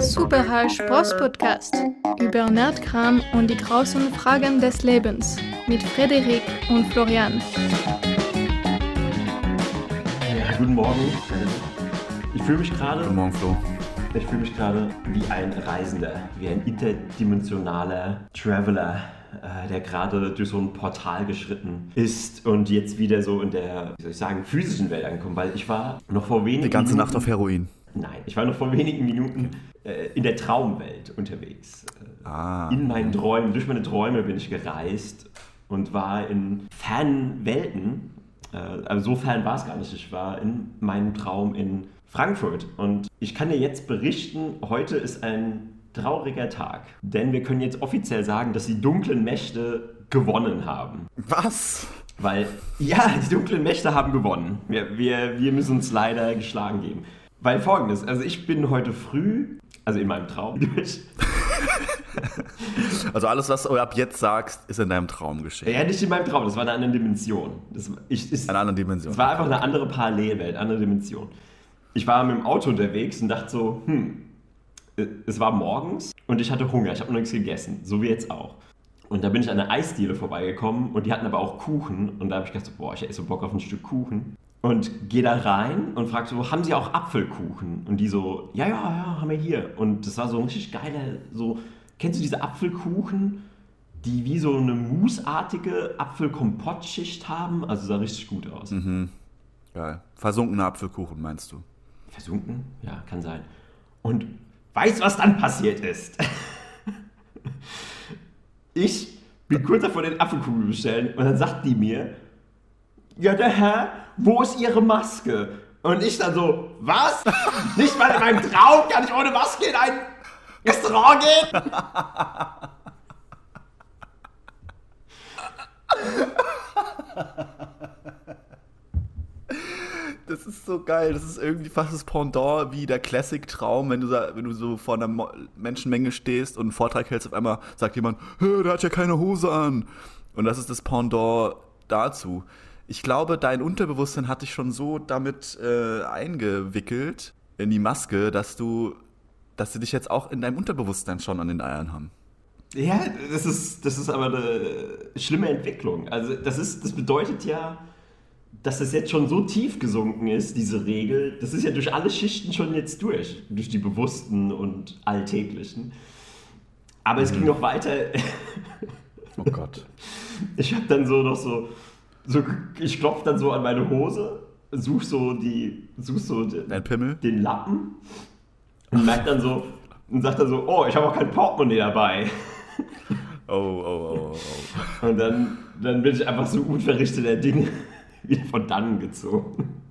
Superhall Spross-Podcast über Nerdkram und die großen Fragen des Lebens mit Frederik und Florian. Ja, guten Morgen. Ich fühle mich gerade. Guten Morgen, Flo. Ich fühle mich gerade wie ein Reisender, wie ein interdimensionaler Traveler, äh, der gerade durch so ein Portal geschritten ist und jetzt wieder so in der, wie soll ich sagen, physischen Welt ankommt, weil ich war noch vor wenigen Die ganze Minuten, Nacht auf Heroin. Nein, ich war noch vor wenigen Minuten äh, in der Traumwelt unterwegs. Äh, Ah. In meinen Träumen, durch meine Träume bin ich gereist und war in fernen Welten. Äh, also so fern war es gar nicht. Ich war in meinem Traum in Frankfurt. Und ich kann dir jetzt berichten, heute ist ein trauriger Tag. Denn wir können jetzt offiziell sagen, dass die dunklen Mächte gewonnen haben. Was? Weil, ja, die dunklen Mächte haben gewonnen. Wir, wir, wir müssen uns leider geschlagen geben. Weil folgendes, also ich bin heute früh, also in meinem Traum, Also alles, was du ab jetzt sagst, ist in deinem Traum geschehen. ja nicht in meinem Traum, das war eine andere Dimension. Das, ich, ist, In einer anderen Dimension. es war einfach eine andere Parallelwelt, andere Dimension. Ich war mit dem Auto unterwegs und dachte so, hm, äh, es war morgens und ich hatte Hunger, ich habe noch nichts gegessen, so wie jetzt auch. Und da bin ich an einer Eisdiele vorbeigekommen und die hatten aber auch Kuchen und da habe ich gedacht, so, boah, ich hätte so Bock auf ein Stück Kuchen. Und gehe da rein und frage so, haben Sie auch Apfelkuchen? Und die so, ja, ja, ja, haben wir hier. Und das war so ein richtig geiler, so, kennst du diese Apfelkuchen, die wie so eine mousseartige Apfelkompottschicht haben? Also sah richtig gut aus. Mhm. Geil. Versunkener Apfelkuchen, meinst du? Versunken? Ja, kann sein. Und weißt was dann passiert ist? ich bin kurz davor, den Apfelkuchen zu bestellen und dann sagt die mir, ja, der Herr, wo ist Ihre Maske? Und ich dann so, was? Nicht mal in meinem Traum kann ich ohne Maske in ein Restaurant gehen? Das ist so geil. Das ist irgendwie fast das Pendant wie der Classic-Traum, wenn du, wenn du so vor einer Mo Menschenmenge stehst und einen Vortrag hältst, auf einmal sagt jemand, "Hä, der hat ja keine Hose an. Und das ist das Pendant dazu. Ich glaube, dein Unterbewusstsein hat dich schon so damit äh, eingewickelt in die Maske, dass du, dass sie dich jetzt auch in deinem Unterbewusstsein schon an den Eiern haben. Ja, das ist, das ist aber eine schlimme Entwicklung. Also das, ist, das bedeutet ja, dass das jetzt schon so tief gesunken ist, diese Regel. Das ist ja durch alle Schichten schon jetzt durch. Durch die bewussten und alltäglichen. Aber es ging noch weiter. Oh Gott. Ich habe dann so noch so, so ich klopfe dann so an meine Hose, such so die, such so den, den Lappen und merk dann so und sag dann so, oh, ich habe auch kein Portemonnaie dabei. Oh, oh, oh, oh. Und dann, dann bin ich einfach so unverrichteter Dinge wieder von dannen gezogen.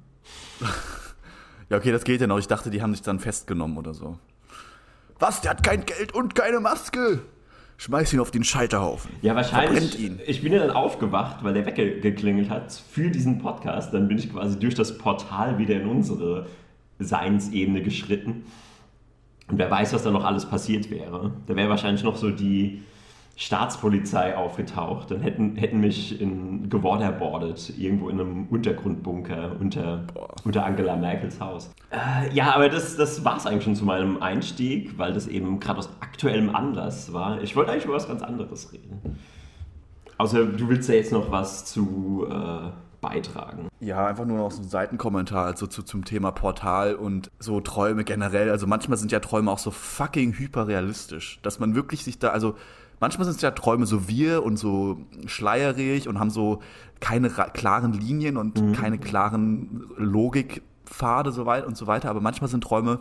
Ja, okay, das geht ja noch. Ich dachte, die haben sich dann festgenommen oder so. Was? Der hat kein Geld und keine Maske. Schmeiß ihn auf den Scheiterhaufen. Ja, wahrscheinlich. Ich bin ja dann aufgewacht, weil der Wecker geklingelt hat für diesen Podcast. Dann bin ich quasi durch das Portal wieder in unsere Seinsebene geschritten. Und wer weiß, was da noch alles passiert wäre. Da wäre wahrscheinlich noch so die Staatspolizei aufgetaucht. Dann hätten, hätten mich in gewaterboardet, irgendwo in einem Untergrundbunker unter, unter Angela Merkels Haus. Äh, ja, aber das, das war es eigentlich schon zu meinem Einstieg, weil das eben gerade aus aktuellem Anlass war. Ich wollte eigentlich über was ganz anderes reden. Außer du willst ja jetzt noch was zu äh, beitragen. Ja, einfach nur noch so ein Seitenkommentar also zu, zum Thema Portal und so Träume generell. Also manchmal sind ja Träume auch so fucking hyperrealistisch, dass man wirklich sich da, also manchmal sind es ja Träume so wir und so schleierig und haben so keine klaren Linien und keine klaren Logikpfade so weit und so weiter. Aber manchmal sind Träume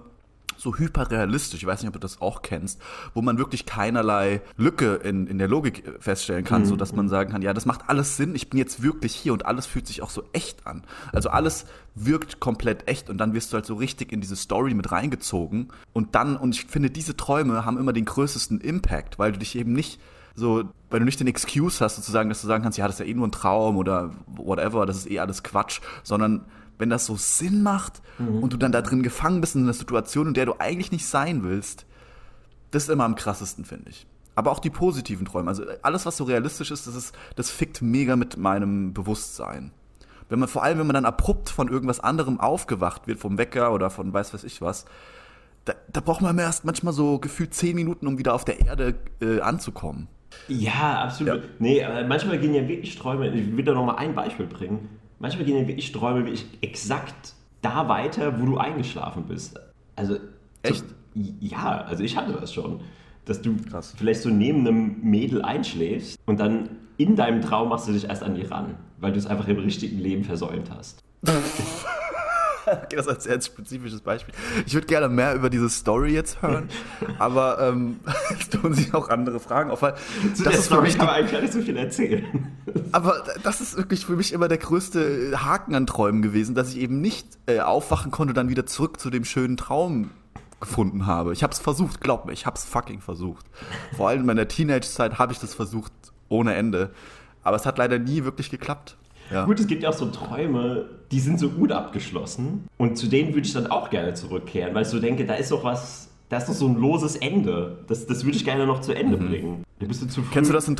so hyperrealistisch, ich weiß nicht, ob du das auch kennst, wo man wirklich keinerlei Lücke in, in der Logik äh, feststellen kann, so dass man sagen kann, ja, das macht alles Sinn, ich bin jetzt wirklich hier und alles fühlt sich auch so echt an. Also alles wirkt komplett echt und dann wirst du halt so richtig in diese Story mit reingezogen und dann, und ich finde, diese Träume haben immer den größten Impact, weil du dich eben nicht so, weil du nicht den Excuse hast, sozusagen, dass du sagen kannst, ja, das ist ja eh nur ein Traum oder whatever, das ist eh alles Quatsch, sondern wenn das so Sinn macht und du dann da drin gefangen bist in einer Situation, in der du eigentlich nicht sein willst, das ist immer am krassesten, finde ich. Aber auch die positiven Träume. Also alles, was so realistisch ist, das, ist, das fickt mega mit meinem Bewusstsein. Wenn man, vor allem, wenn man dann abrupt von irgendwas anderem aufgewacht wird, vom Wecker oder von weiß weiß ich was, da, da braucht man erst manchmal so gefühlt zehn Minuten, um wieder auf der Erde äh, anzukommen. Ja, absolut. Ja. Nee, aber manchmal gehen ja wirklich Träume, ich will da nochmal ein Beispiel bringen. Manchmal gehen ja wirklich Träume wirklich exakt da weiter, wo du eingeschlafen bist. Also, echt? So, ja, also ich hatte das schon. Dass du Krass. vielleicht so neben einem Mädel einschläfst und dann in deinem Traum machst du dich erst an die ran, weil du es einfach im richtigen Leben versäumt hast. okay, das ist ein sehr spezifisches Beispiel. Ich würde gerne mehr über diese Story jetzt hören, aber ähm, es tun sich auch andere Fragen auf. Weil Zu das ist Story für mich kann man eigentlich gar nicht so viel erzählen. Aber das ist wirklich für mich immer der größte Haken an Träumen gewesen, dass ich eben nicht äh, aufwachen konnte und dann wieder zurück zu dem schönen Traum gefunden habe. Ich habe es versucht, glaub mir, ich habe es fucking versucht. Vor allem in meiner Teenage-Zeit habe ich das versucht ohne Ende. Aber es hat leider nie wirklich geklappt. Ja. Gut, es gibt ja auch so Träume, die sind so gut abgeschlossen. Und zu denen würde ich dann auch gerne zurückkehren, weil ich so denke, da ist doch was, da ist doch so ein loses Ende. Das, das würde ich gerne noch zu Ende mhm. bringen. Da bist du zu früh. Kennst du das in,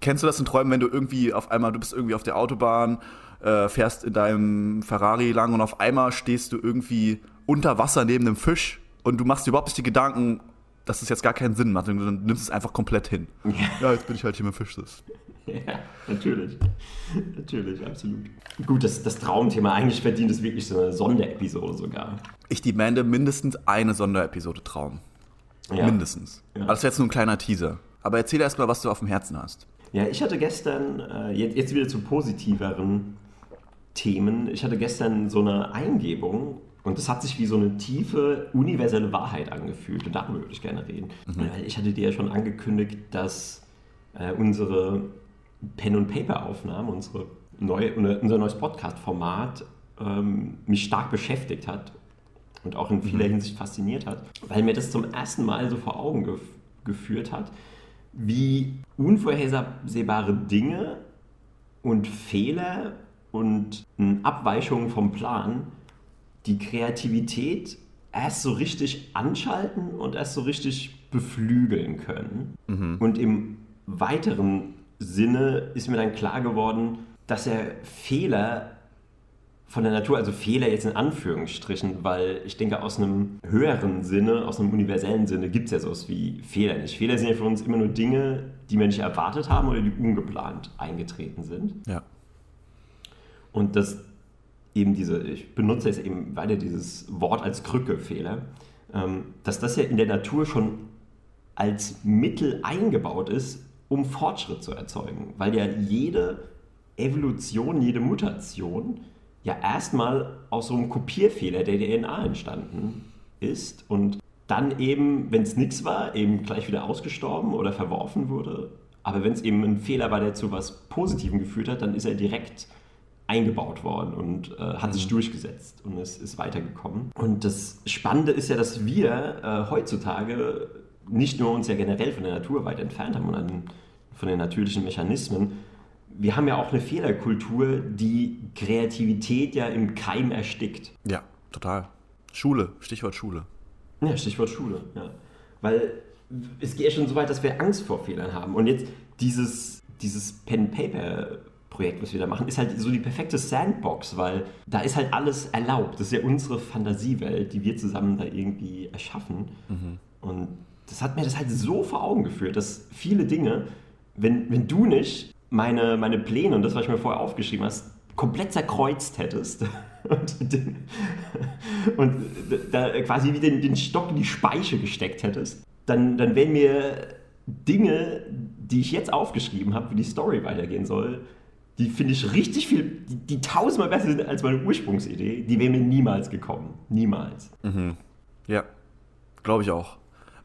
kennst du das in Träumen, wenn du irgendwie auf einmal, du bist irgendwie auf der Autobahn, äh, fährst in deinem Ferrari lang und auf einmal stehst du irgendwie unter Wasser neben einem Fisch und du machst dir überhaupt nicht die Gedanken, dass es jetzt gar keinen Sinn macht. Und du nimmst es einfach komplett hin. Ja, ja jetzt bin ich halt hier mit Fisch. Das. Ja, natürlich. natürlich, absolut. Gut, das, das Traumthema, eigentlich verdient es wirklich so eine Sonderepisode sogar. Ich demande mindestens eine Sonderepisode Traum. Ja. Mindestens. Ja. Aber das wäre jetzt nur ein kleiner Teaser. Aber erzähl erst mal, was du auf dem Herzen hast. Ja, ich hatte gestern, äh, jetzt, jetzt wieder zu positiveren Themen. Ich hatte gestern so eine Eingebung und das hat sich wie so eine tiefe, universelle Wahrheit angefühlt. Und darüber würde ich gerne reden. Mhm. Ich hatte dir ja schon angekündigt, dass äh, unsere Pen- und Paper-Aufnahmen, unsere neue, unser neues Podcast-Format ähm, mich stark beschäftigt hat und auch in vieler mhm. Hinsicht fasziniert hat, weil mir das zum ersten Mal so vor Augen gef geführt hat, wie unvorhersehbare Dinge und Fehler und Abweichungen vom Plan die Kreativität erst so richtig anschalten und erst so richtig beflügeln können. Mhm. Und im weiteren Sinne ist mir dann klar geworden, dass er Fehler von der Natur, also Fehler jetzt in Anführungsstrichen, weil ich denke, aus einem höheren Sinne, aus einem universellen Sinne gibt es ja sowas wie Fehler nicht. Fehler sind ja für uns immer nur Dinge, die wir nicht erwartet haben oder die ungeplant eingetreten sind. Ja. Und dass eben diese, ich benutze jetzt eben weiter dieses Wort als Krücke Fehler, ähm, dass das ja in der Natur schon als Mittel eingebaut ist, um Fortschritt zu erzeugen. Weil ja jede Evolution, jede Mutation ja erstmal aus so einem Kopierfehler der DNA entstanden ist und dann eben, wenn es nichts war, eben gleich wieder ausgestorben oder verworfen wurde. Aber wenn es eben ein Fehler war, der zu was Positivem geführt hat, dann ist er direkt eingebaut worden und äh, hat mhm. sich durchgesetzt und es ist weitergekommen. Und das Spannende ist ja, dass wir äh, heutzutage nicht nur uns ja generell von der Natur weit entfernt haben und von den natürlichen Mechanismen, wir haben ja auch eine Fehlerkultur, die Kreativität ja im Keim erstickt. Ja, total. Schule, Stichwort Schule. Ja, Stichwort Schule, ja. Weil es geht ja schon so weit, dass wir Angst vor Fehlern haben. Und jetzt dieses, dieses Pen-Paper Projekt, was wir da machen, ist halt so die perfekte Sandbox, weil da ist halt alles erlaubt. Das ist ja unsere Fantasiewelt, die wir zusammen da irgendwie erschaffen. Mhm. Und das hat mir das halt so vor Augen geführt, dass viele Dinge, wenn, wenn du nicht meine, meine Pläne und das, was ich mir vorher aufgeschrieben hast, komplett zerkreuzt hättest und, den, und da quasi wie den, den Stock in die Speiche gesteckt hättest, dann, dann wären mir Dinge, die ich jetzt aufgeschrieben habe, wie die Story weitergehen soll, die finde ich richtig viel, die, die, tausendmal besser sind als meine Ursprungsidee, die wäre mir niemals gekommen. Niemals. Mhm. Ja, glaube ich auch.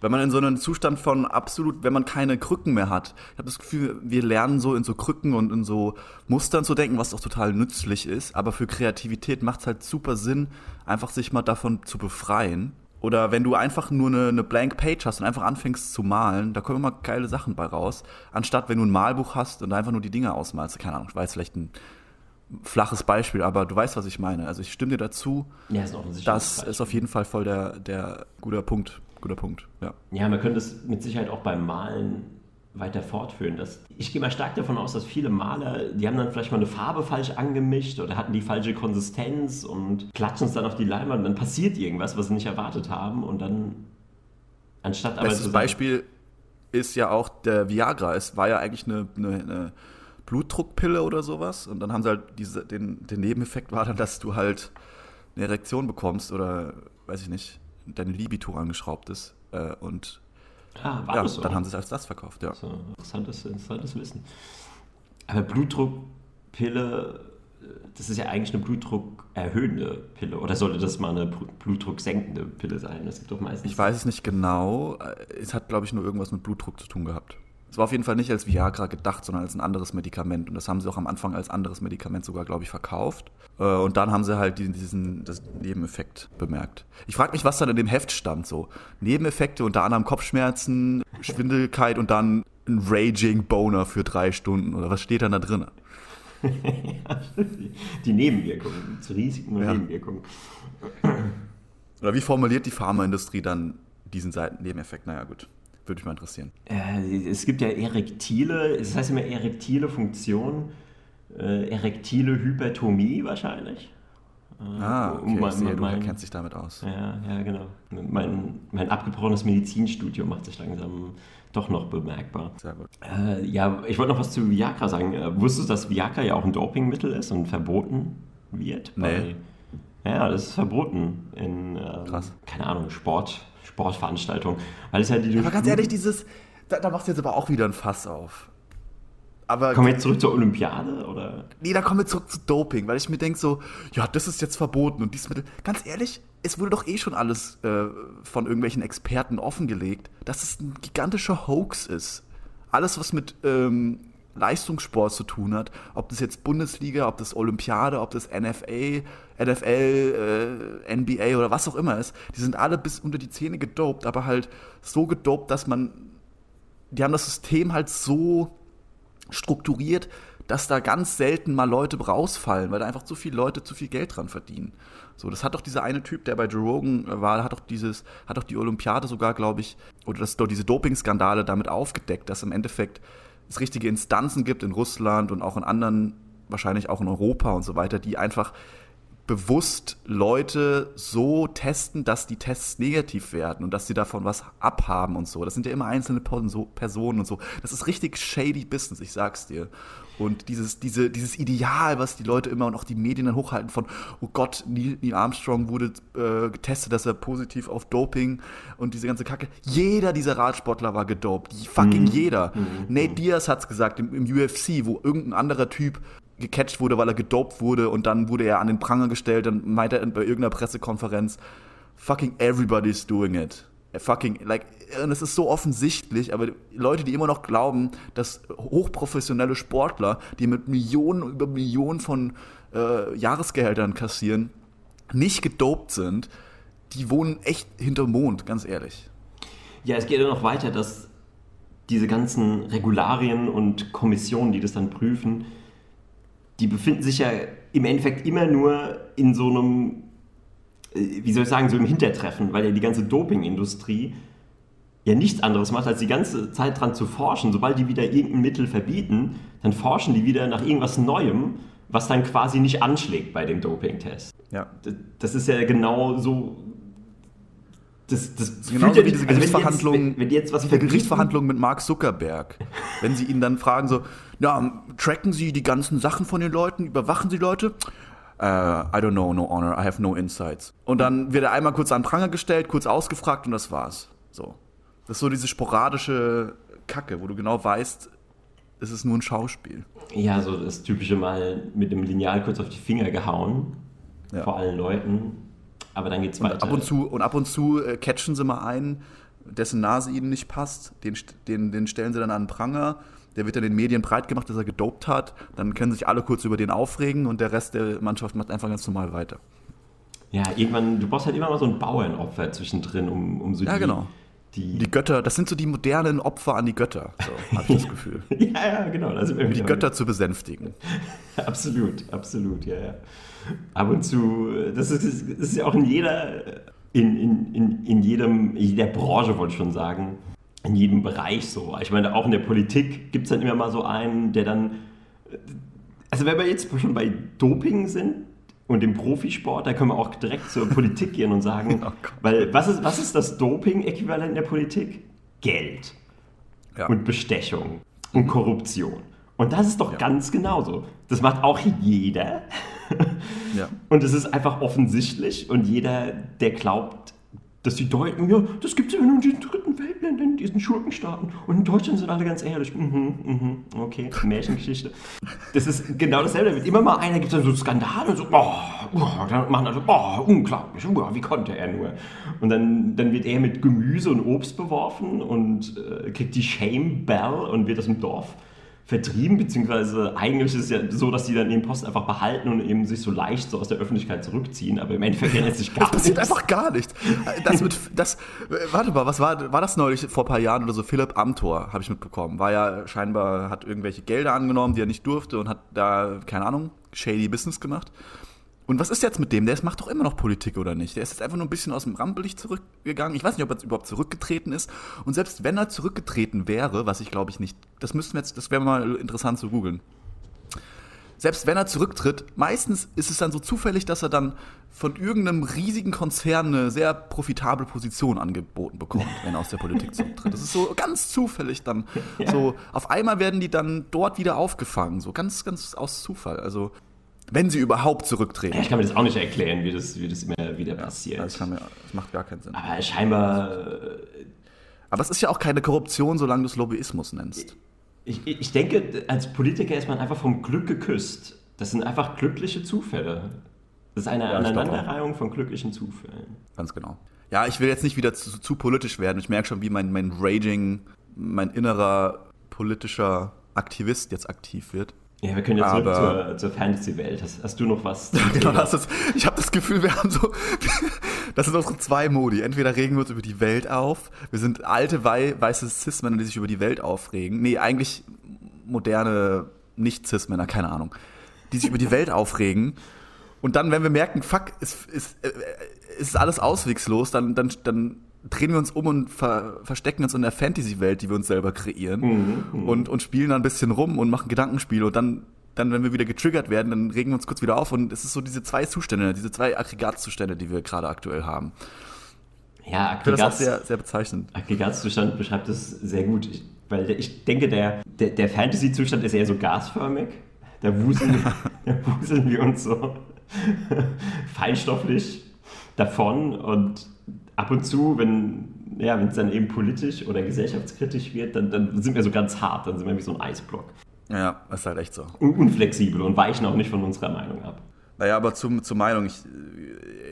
Wenn man in so einem Zustand von absolut, wenn man keine Krücken mehr hat, ich habe das Gefühl, wir lernen so in so Krücken und in so Mustern zu denken, was auch total nützlich ist, aber für Kreativität macht es halt super Sinn, einfach sich mal davon zu befreien oder wenn du einfach nur eine, eine Blank Page hast und einfach anfängst zu malen, da kommen immer geile Sachen bei raus. Anstatt wenn du ein Malbuch hast und einfach nur die Dinge ausmalst. Keine Ahnung, ich weiß vielleicht ein flaches Beispiel, aber du weißt, was ich meine. Also ich stimme dir dazu. Ja, ist das ist auf jeden Fall voll der, der guter Punkt. Guter Punkt, ja. Ja, man könnte es mit Sicherheit auch beim Malen weiter fortführen. Das, ich gehe mal stark davon aus, dass viele Maler, die haben dann vielleicht mal eine Farbe falsch angemischt oder hatten die falsche Konsistenz und klatschen es dann auf die Leinwand und dann passiert irgendwas, was sie nicht erwartet haben und dann anstatt aber Bestes Beispiel ist ja auch der Viagra. Es war ja eigentlich eine, eine, eine Blutdruckpille oder sowas und dann haben sie halt diese, den, den Nebeneffekt war dann, dass du halt eine Erektion bekommst oder weiß ich nicht, deine Libido angeschraubt ist äh, und Ah, ja, so? Dann haben sie es als das verkauft, ja. So, interessantes, interessantes Wissen. Aber Blutdruckpille, das ist ja eigentlich eine blutdruckerhöhende Pille. Oder sollte das mal eine blutdrucksenkende Pille sein? Das gibt doch meistens. Ich weiß es nicht genau. Es hat, glaube ich, nur irgendwas mit Blutdruck zu tun gehabt. Es war auf jeden Fall nicht als Viagra gedacht, sondern als ein anderes Medikament. Und das haben sie auch am Anfang als anderes Medikament sogar, glaube ich, verkauft. Äh, und dann haben sie halt diesen das Nebeneffekt bemerkt. Ich frage mich, was dann in dem Heft stand. So Nebeneffekte, unter anderem Kopfschmerzen, Schwindelkeit und dann ein Raging Boner für drei Stunden. Oder was steht dann da drin? die Nebenwirkungen, zu Risiken und ja. Nebenwirkungen. Oder wie formuliert die Pharmaindustrie dann diesen Seitennebeneffekt? Naja, gut. Würde mich mal interessieren. Äh, es gibt ja erektile, es heißt immer erektile Funktion, äh, erektile Hypertomie wahrscheinlich. Äh, ah, okay, mein, sehe, mein, du kennst dich damit aus. Ja, ja, genau. Mein, mein abgebrochenes Medizinstudium macht sich langsam doch noch bemerkbar. Sehr gut. Äh, ja, ich wollte noch was zu Viagra sagen. Äh, wusstest du, dass Viagra ja auch ein Dopingmittel ist und verboten wird? Nee. Bei, ja, das ist verboten in, ähm, Krass. keine Ahnung, Sport, Sportveranstaltung. Weil es halt die Aber ganz ehrlich, dieses, da, da machst du jetzt aber auch wieder ein Fass auf. Aber kommen wir jetzt zurück zur Olympiade oder? Nee, da kommen wir zurück zu Doping, weil ich mir denke so, ja, das ist jetzt verboten und dieses Mittel. Ganz ehrlich, es wurde doch eh schon alles äh, von irgendwelchen Experten offengelegt, dass es ein gigantischer Hoax ist. Alles, was mit ähm, Leistungssport zu hat, ob das jetzt Bundesliga, ob das Olympiade, ob das NFA, NFL, äh, NBA oder was auch immer ist, die sind alle bis unter die Zähne gedopt, aber halt so gedopt, dass man, die haben das System halt so strukturiert, dass da ganz selten mal Leute rausfallen, weil da einfach zu viele Leute zu viel Geld dran verdienen. So, das hat doch dieser eine Typ, der bei Joe Rogan war, hat doch dieses, hat doch die Olympiade sogar, glaube ich, oder das doch diese Dopingskandale damit aufgedeckt, dass im Endeffekt es richtige Instanzen gibt in Russland und auch in anderen, wahrscheinlich auch in Europa und so weiter, die einfach bewusst Leute so testen, dass die Tests negativ werden und dass sie davon was abhaben und so. Das sind ja immer einzelne Personen und so. Das ist richtig shady Business, ich sag's dir. Und dieses, diese, dieses Ideal, was die Leute immer und auch die Medien dann hochhalten von, oh Gott, Neil, Neil Armstrong wurde äh, getestet, dass er positiv auf Doping und diese ganze Kacke. Jeder dieser Radsportler war gedopt. Fucking mhm. jeder. Mhm. Nate Diaz hat's gesagt im, im UFC, wo irgendein anderer Typ gecatcht wurde, weil er gedopt wurde und dann wurde er an den Pranger gestellt und meinte er bei irgendeiner Pressekonferenz, fucking everybody's doing it. Fucking, like, und es ist so offensichtlich, aber Leute, die immer noch glauben, dass hochprofessionelle Sportler, die mit Millionen über Millionen von äh, Jahresgehältern kassieren, nicht gedopt sind, die wohnen echt hinterm Mond, ganz ehrlich. Ja, es geht ja noch weiter, dass diese ganzen Regularien und Kommissionen, die das dann prüfen, die befinden sich ja im Endeffekt immer nur in so einem, wie soll ich sagen, so im Hintertreffen, weil ja die ganze Dopingindustrie ja nichts anderes macht, als die ganze Zeit dran zu forschen. Sobald die wieder irgendein Mittel verbieten, dann forschen die wieder nach irgendwas Neuem, was dann quasi nicht anschlägt bei dem Dopingtest. Ja. Das ist ja genau so. Das, das genau so wie diese Gerichtsverhandlungen, also wenn, wenn, jetzt, wenn jetzt Gerichtsverhandlungen mit Mark Zuckerberg, wenn sie ihn dann fragen so, ja, tracken Sie die ganzen Sachen von den Leuten, überwachen Sie Leute? Uh, I don't know, no honor, I have no insights. Und dann wird er einmal kurz an Pranger gestellt, kurz ausgefragt und das war's. So. Das ist so diese sporadische Kacke, wo du genau weißt, es ist nur ein Schauspiel. Ja, so das typische Mal mit dem Lineal kurz auf die Finger gehauen ja. vor allen Leuten. Aber dann geht's weiter. Und ab und zu, und ab und zu äh, catchen sie mal einen, dessen Nase ihnen nicht passt. Den, den, den stellen sie dann an den Pranger. Der wird dann den Medien breit gemacht, dass er gedopt hat. Dann können sich alle kurz über den aufregen und der Rest der Mannschaft macht einfach ganz normal weiter. Ja, irgendwann, du brauchst halt immer mal so ein Bauernopfer zwischendrin, um, um so ja, die, genau. Die, die, Götter, das sind so die modernen Opfer an die Götter, so habe ich das Gefühl. ja, ja, genau. um die Götter zu besänftigen. absolut, absolut, ja, ja. Ab und zu, das ist, das ist ja auch in jeder, in, in, in, in jedem, in jeder Branche, wollte ich schon sagen, in jedem Bereich so. Ich meine, auch in der Politik gibt es dann immer mal so einen, der dann. Also, wenn wir jetzt schon bei Doping sind und dem Profisport, da können wir auch direkt zur Politik gehen und sagen, oh weil was ist, was ist das Doping-Äquivalent in der Politik? Geld ja. und Bestechung und Korruption. Und das ist doch ja. ganz genauso. Das macht auch jeder. ja. Und es ist einfach offensichtlich und jeder, der glaubt, dass die Deutschen, ja, das gibt es ja nur in diesen dritten Weltländern, in diesen Schurkenstaaten. Und in Deutschland sind alle ganz ehrlich. Mhm, mhm, okay, Märchengeschichte. Das ist genau dasselbe. Da wird immer mal einer, gibt dann so Skandale und so, oh, oh, dann machen alle, oh, unglaublich, oh, wie konnte er nur? Und dann, dann wird er mit Gemüse und Obst beworfen und äh, kriegt die Shame Bell und wird aus dem Dorf vertrieben, beziehungsweise eigentlich ist es ja so, dass die dann den Posten einfach behalten und eben sich so leicht so aus der Öffentlichkeit zurückziehen, aber im Endeffekt ändert sich gar nichts. Das passiert einfach gar nichts. Das mit, das, warte mal, was war, war das neulich vor ein paar Jahren oder so? Philipp Amthor, habe ich mitbekommen. War ja scheinbar, hat irgendwelche Gelder angenommen, die er nicht durfte und hat da, keine Ahnung, shady Business gemacht. Und was ist jetzt mit dem? Der macht doch immer noch Politik, oder nicht? Der ist jetzt einfach nur ein bisschen aus dem Rampenlicht zurückgegangen. Ich weiß nicht, ob er überhaupt zurückgetreten ist. Und selbst wenn er zurückgetreten wäre, was ich glaube ich nicht, das müssten wir jetzt, das wäre mal interessant zu googeln. Selbst wenn er zurücktritt, meistens ist es dann so zufällig, dass er dann von irgendeinem riesigen Konzern eine sehr profitable Position angeboten bekommt, wenn er aus der Politik zurücktritt. Das ist so ganz zufällig dann. Ja. So, auf einmal werden die dann dort wieder aufgefangen. So ganz, ganz aus Zufall. Also wenn sie überhaupt zurücktreten. ich kann mir das auch nicht erklären, wie das, wie das immer wieder passiert. Das, mir, das, macht gar keinen Sinn. Aber scheinbar. Aber es ist ja auch keine Korruption, solange du es Lobbyismus nennst. Ich, ich denke, als Politiker ist man einfach vom Glück geküsst. Das sind einfach glückliche Zufälle. Das ist eine ja, Aneinanderreihung von glücklichen Zufällen. Ganz genau. Ja, ich will jetzt nicht wieder zu, zu politisch werden. Ich merke schon, wie mein, mein Raging, mein innerer politischer Aktivist jetzt aktiv wird. Ja, wir können jetzt zurück zur, zur Fantasy-Welt. Hast, hast, du noch was? genau, das ist, ich habe das Gefühl, wir haben so, das sind unsere zwei Modi. Entweder regen wir uns über die Welt auf, wir sind alte wei weiße Cis-Männer, die sich über die Welt aufregen. Nee, eigentlich moderne Nicht-Cis-Männer, keine Ahnung, die sich über die Welt aufregen. Und dann, wenn wir merken, fuck, ist, ist, äh, ist alles auswegslos, dann, dann, dann drehen wir uns um und ver verstecken uns in der Fantasy-Welt, die wir uns selber kreieren mhm, mhm, und, und spielen da ein bisschen rum und machen Gedankenspiele und dann, dann, wenn wir wieder getriggert werden, dann regen wir uns kurz wieder auf und es ist so diese zwei Zustände, diese zwei Aggregatzustände, die wir gerade aktuell haben. Ja, Aggregats, das sehr, sehr bezeichnend. Aggregatzustand beschreibt es sehr gut, ich, weil ich denke, der, der, der Fantasy-Zustand ist eher so gasförmig. Da wuseln, da wuseln wir uns so feinstofflich davon und ab und zu, wenn ja, es dann eben politisch oder gesellschaftskritisch wird, dann, dann sind wir so ganz hart, dann sind wir wie so ein Eisblock. Ja, ist halt echt so. Un unflexibel und weichen auch nicht von unserer Meinung ab. Naja, aber zum, zur Meinung, ich,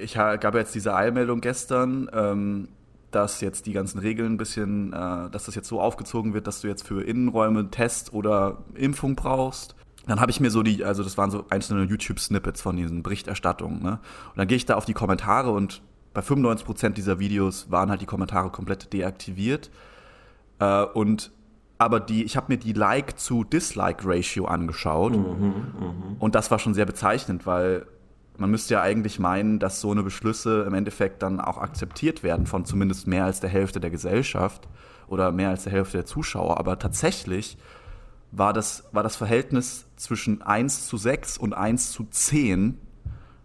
ich gab jetzt diese Eilmeldung gestern, ähm, dass jetzt die ganzen Regeln ein bisschen, äh, dass das jetzt so aufgezogen wird, dass du jetzt für Innenräume Test oder Impfung brauchst. Dann habe ich mir so die, also das waren so einzelne YouTube-Snippets von diesen Berichterstattungen, ne? Und dann gehe ich da auf die Kommentare und bei 95% dieser Videos waren halt die Kommentare komplett deaktiviert. Äh, und aber die, ich habe mir die Like zu Dislike Ratio angeschaut mhm, mh. und das war schon sehr bezeichnend, weil man müsste ja eigentlich meinen, dass so eine Beschlüsse im Endeffekt dann auch akzeptiert werden von zumindest mehr als der Hälfte der Gesellschaft oder mehr als der Hälfte der Zuschauer. Aber tatsächlich war das, war das Verhältnis zwischen 1 zu 6 und 1 zu 10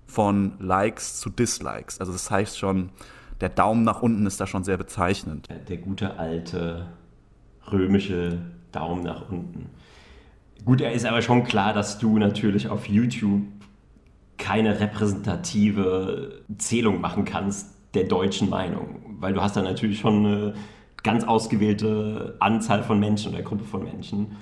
von Likes zu Dislikes. Also das heißt schon, der Daumen nach unten ist da schon sehr bezeichnend. Der gute alte römische Daumen nach unten. Gut, er ist aber schon klar, dass du natürlich auf YouTube keine repräsentative Zählung machen kannst der deutschen Meinung, weil du hast da natürlich schon eine ganz ausgewählte Anzahl von Menschen oder Gruppe von Menschen.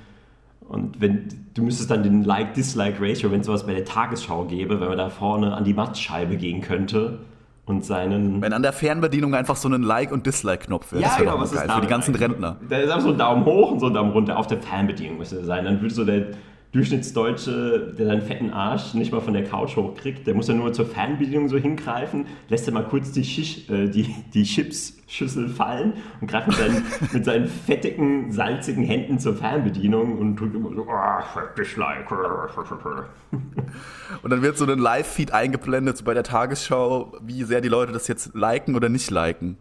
Und wenn du müsstest dann den Like-Dislike-Ratio, wenn es sowas bei der Tagesschau gäbe, wenn man da vorne an die Mattscheibe gehen könnte und seinen. Wenn an der Fernbedienung einfach so ein Like- und Dislike-Knopf wäre. Ja, das genau, was geil, ist für die ganzen Rentner. Da ist einfach so ein Daumen hoch und so ein Daumen runter auf der Fernbedienung müsste sein. Dann würde so der Durchschnittsdeutsche, der seinen fetten Arsch nicht mal von der Couch hochkriegt, der muss ja nur zur Fernbedienung so hingreifen, lässt er mal kurz die, Schisch, äh, die, die Chipsschüssel fallen und greift mit seinen, mit seinen fettigen, salzigen Händen zur Fernbedienung und tut immer so, oh, Dislike. Und dann wird so ein Live-Feed eingeblendet, so bei der Tagesschau, wie sehr die Leute das jetzt liken oder nicht liken.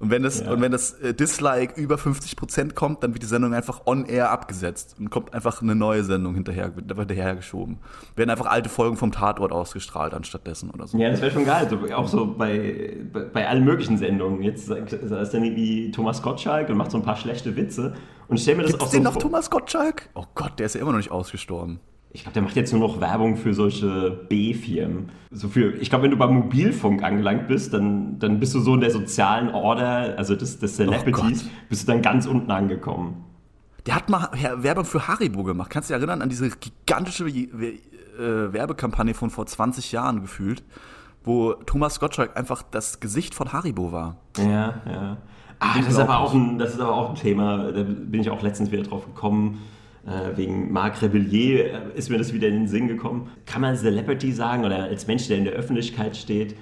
Und wenn das, Ja. und wenn das äh, Dislike über 50% kommt, dann wird die Sendung einfach on-air abgesetzt und kommt einfach eine neue Sendung hinterher, wird hinterhergeschoben. Werden einfach alte Folgen vom Tatort ausgestrahlt anstattdessen oder so. Ja, das wäre schon geil. So, auch so bei, bei, bei allen möglichen Sendungen. Jetzt da ist dann irgendwie Thomas Gottschalk und macht so ein paar schlechte Witze. Und ich stelle mir das Gibt's auch den so noch, vor- Thomas Gottschalk? Oh Gott, der ist ja immer noch nicht ausgestorben. Ich glaube, der macht jetzt nur noch Werbung für solche B-Firmen. So für, ich glaube, wenn du beim Mobilfunk angelangt bist, dann, dann bist du so in der sozialen Order, also des, des Celebrities, Gott. bist du dann ganz unten angekommen. Der hat mal Werbung für Haribo gemacht. Kannst du dich erinnern an diese gigantische äh, Werbekampagne von vor 20 Jahren gefühlt, wo Thomas Gottschalk einfach das Gesicht von Haribo war? Ja, ja. Ah, das ist, aber auch ein, das ist aber auch ein Thema, da bin ich auch letztens wieder drauf gekommen. Äh, wegen Marc Rebillier äh, ist mir das wieder in den Sinn gekommen. Kann man Celebrity sagen oder als Mensch, der in der Öffentlichkeit steht,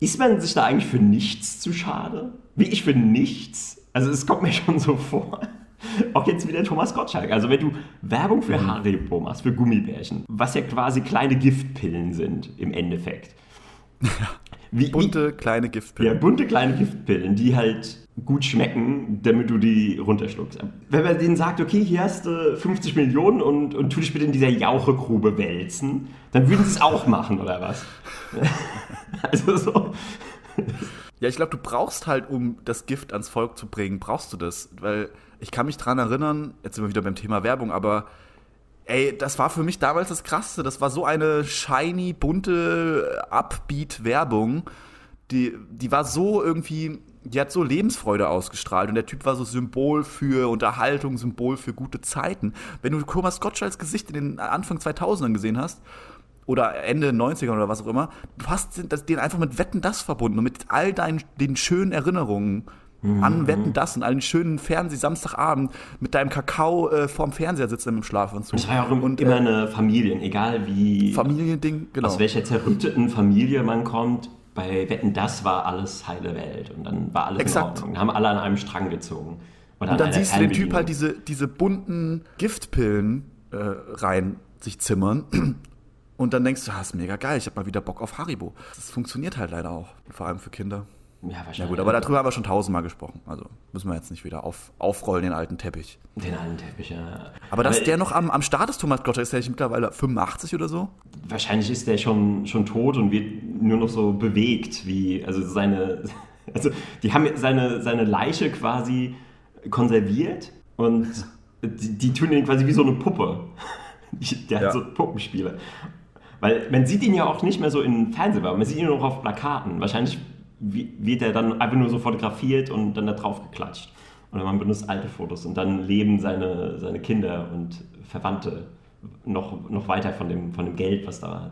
ist man sich da eigentlich für nichts zu schade? Wie ich für nichts? Also es kommt mir schon so vor. Auch jetzt wieder Thomas Gottschalk. Also wenn du Werbung für Haribo machst, für Gummibärchen, was ja quasi kleine Giftpillen sind im Endeffekt. Wie, Bunte, kleine ja, Giftpillen. bunte kleine Giftpillen, die halt gut schmecken, damit du die runterschluckst. Wenn man denen sagt, okay, hier hast du 50 Millionen und, und tu dich bitte in dieser Jauchegrube wälzen, dann würden sie es auch machen, oder was? also so. Ja, ich glaube, du brauchst halt, um das Gift ans Volk zu bringen, brauchst du das. Weil ich kann mich dran erinnern, jetzt sind wir wieder beim Thema Werbung, aber ey, das war für mich damals das Krasseste. Das war so eine shiny, bunte, Upbeat-Werbung. Die, die war so irgendwie, die hat so Lebensfreude ausgestrahlt und der Typ war so Symbol für Unterhaltung, Symbol für gute Zeiten. Wenn du Thomas Gottschalks Gesicht in den Anfang 2000ern gesehen hast, oder Ende 90ern oder was auch immer, du hast den- einfach mit Wetten das verbunden und mit all deinen den schönen Erinnerungen Mhm. an Wetten das und allen schönen Fernseh Samstagabend mit deinem Kakao äh, vorm Fernseher sitzen im Schlafanzug. Das war ja auch und immer äh, eine Familien, egal wie, Familiending, genau. aus welcher zerrütteten Familie man kommt. Bei Wetten, das war alles heile Welt und dann war alles Exakt. in Ordnung. Haben alle an einem Strang gezogen. Und an dann siehst du den Typ halt diese, diese bunten Giftpillen äh, rein sich zimmern. Und dann denkst du, ah, ist mega geil, ich habe mal wieder Bock auf Haribo. Das funktioniert halt leider auch, vor allem für Kinder. Ja, wahrscheinlich. Ja gut, aber darüber haben wir schon tausendmal gesprochen. Also müssen wir jetzt nicht wieder auf, aufrollen, den alten Teppich. Den alten Teppich, ja. Aber dass der noch am, am Start ist, Thomas Gottschalk, ist der nicht mittlerweile 85 oder so? Wahrscheinlich ist der schon, schon tot und wird nur noch so bewegt, wie, also seine, also die haben seine, seine Leiche quasi konserviert und die, die tun ihn quasi wie so eine Puppe. Der Ja. hat so Puppenspiele. Weil man sieht ihn ja auch nicht mehr so in Fernsehwerbung, man sieht ihn nur noch auf Plakaten. Wahrscheinlich wird er dann einfach nur so fotografiert und dann da drauf geklatscht. Oder man benutzt alte Fotos und dann leben seine, seine Kinder und Verwandte noch, noch weiter von dem, von dem Geld, was da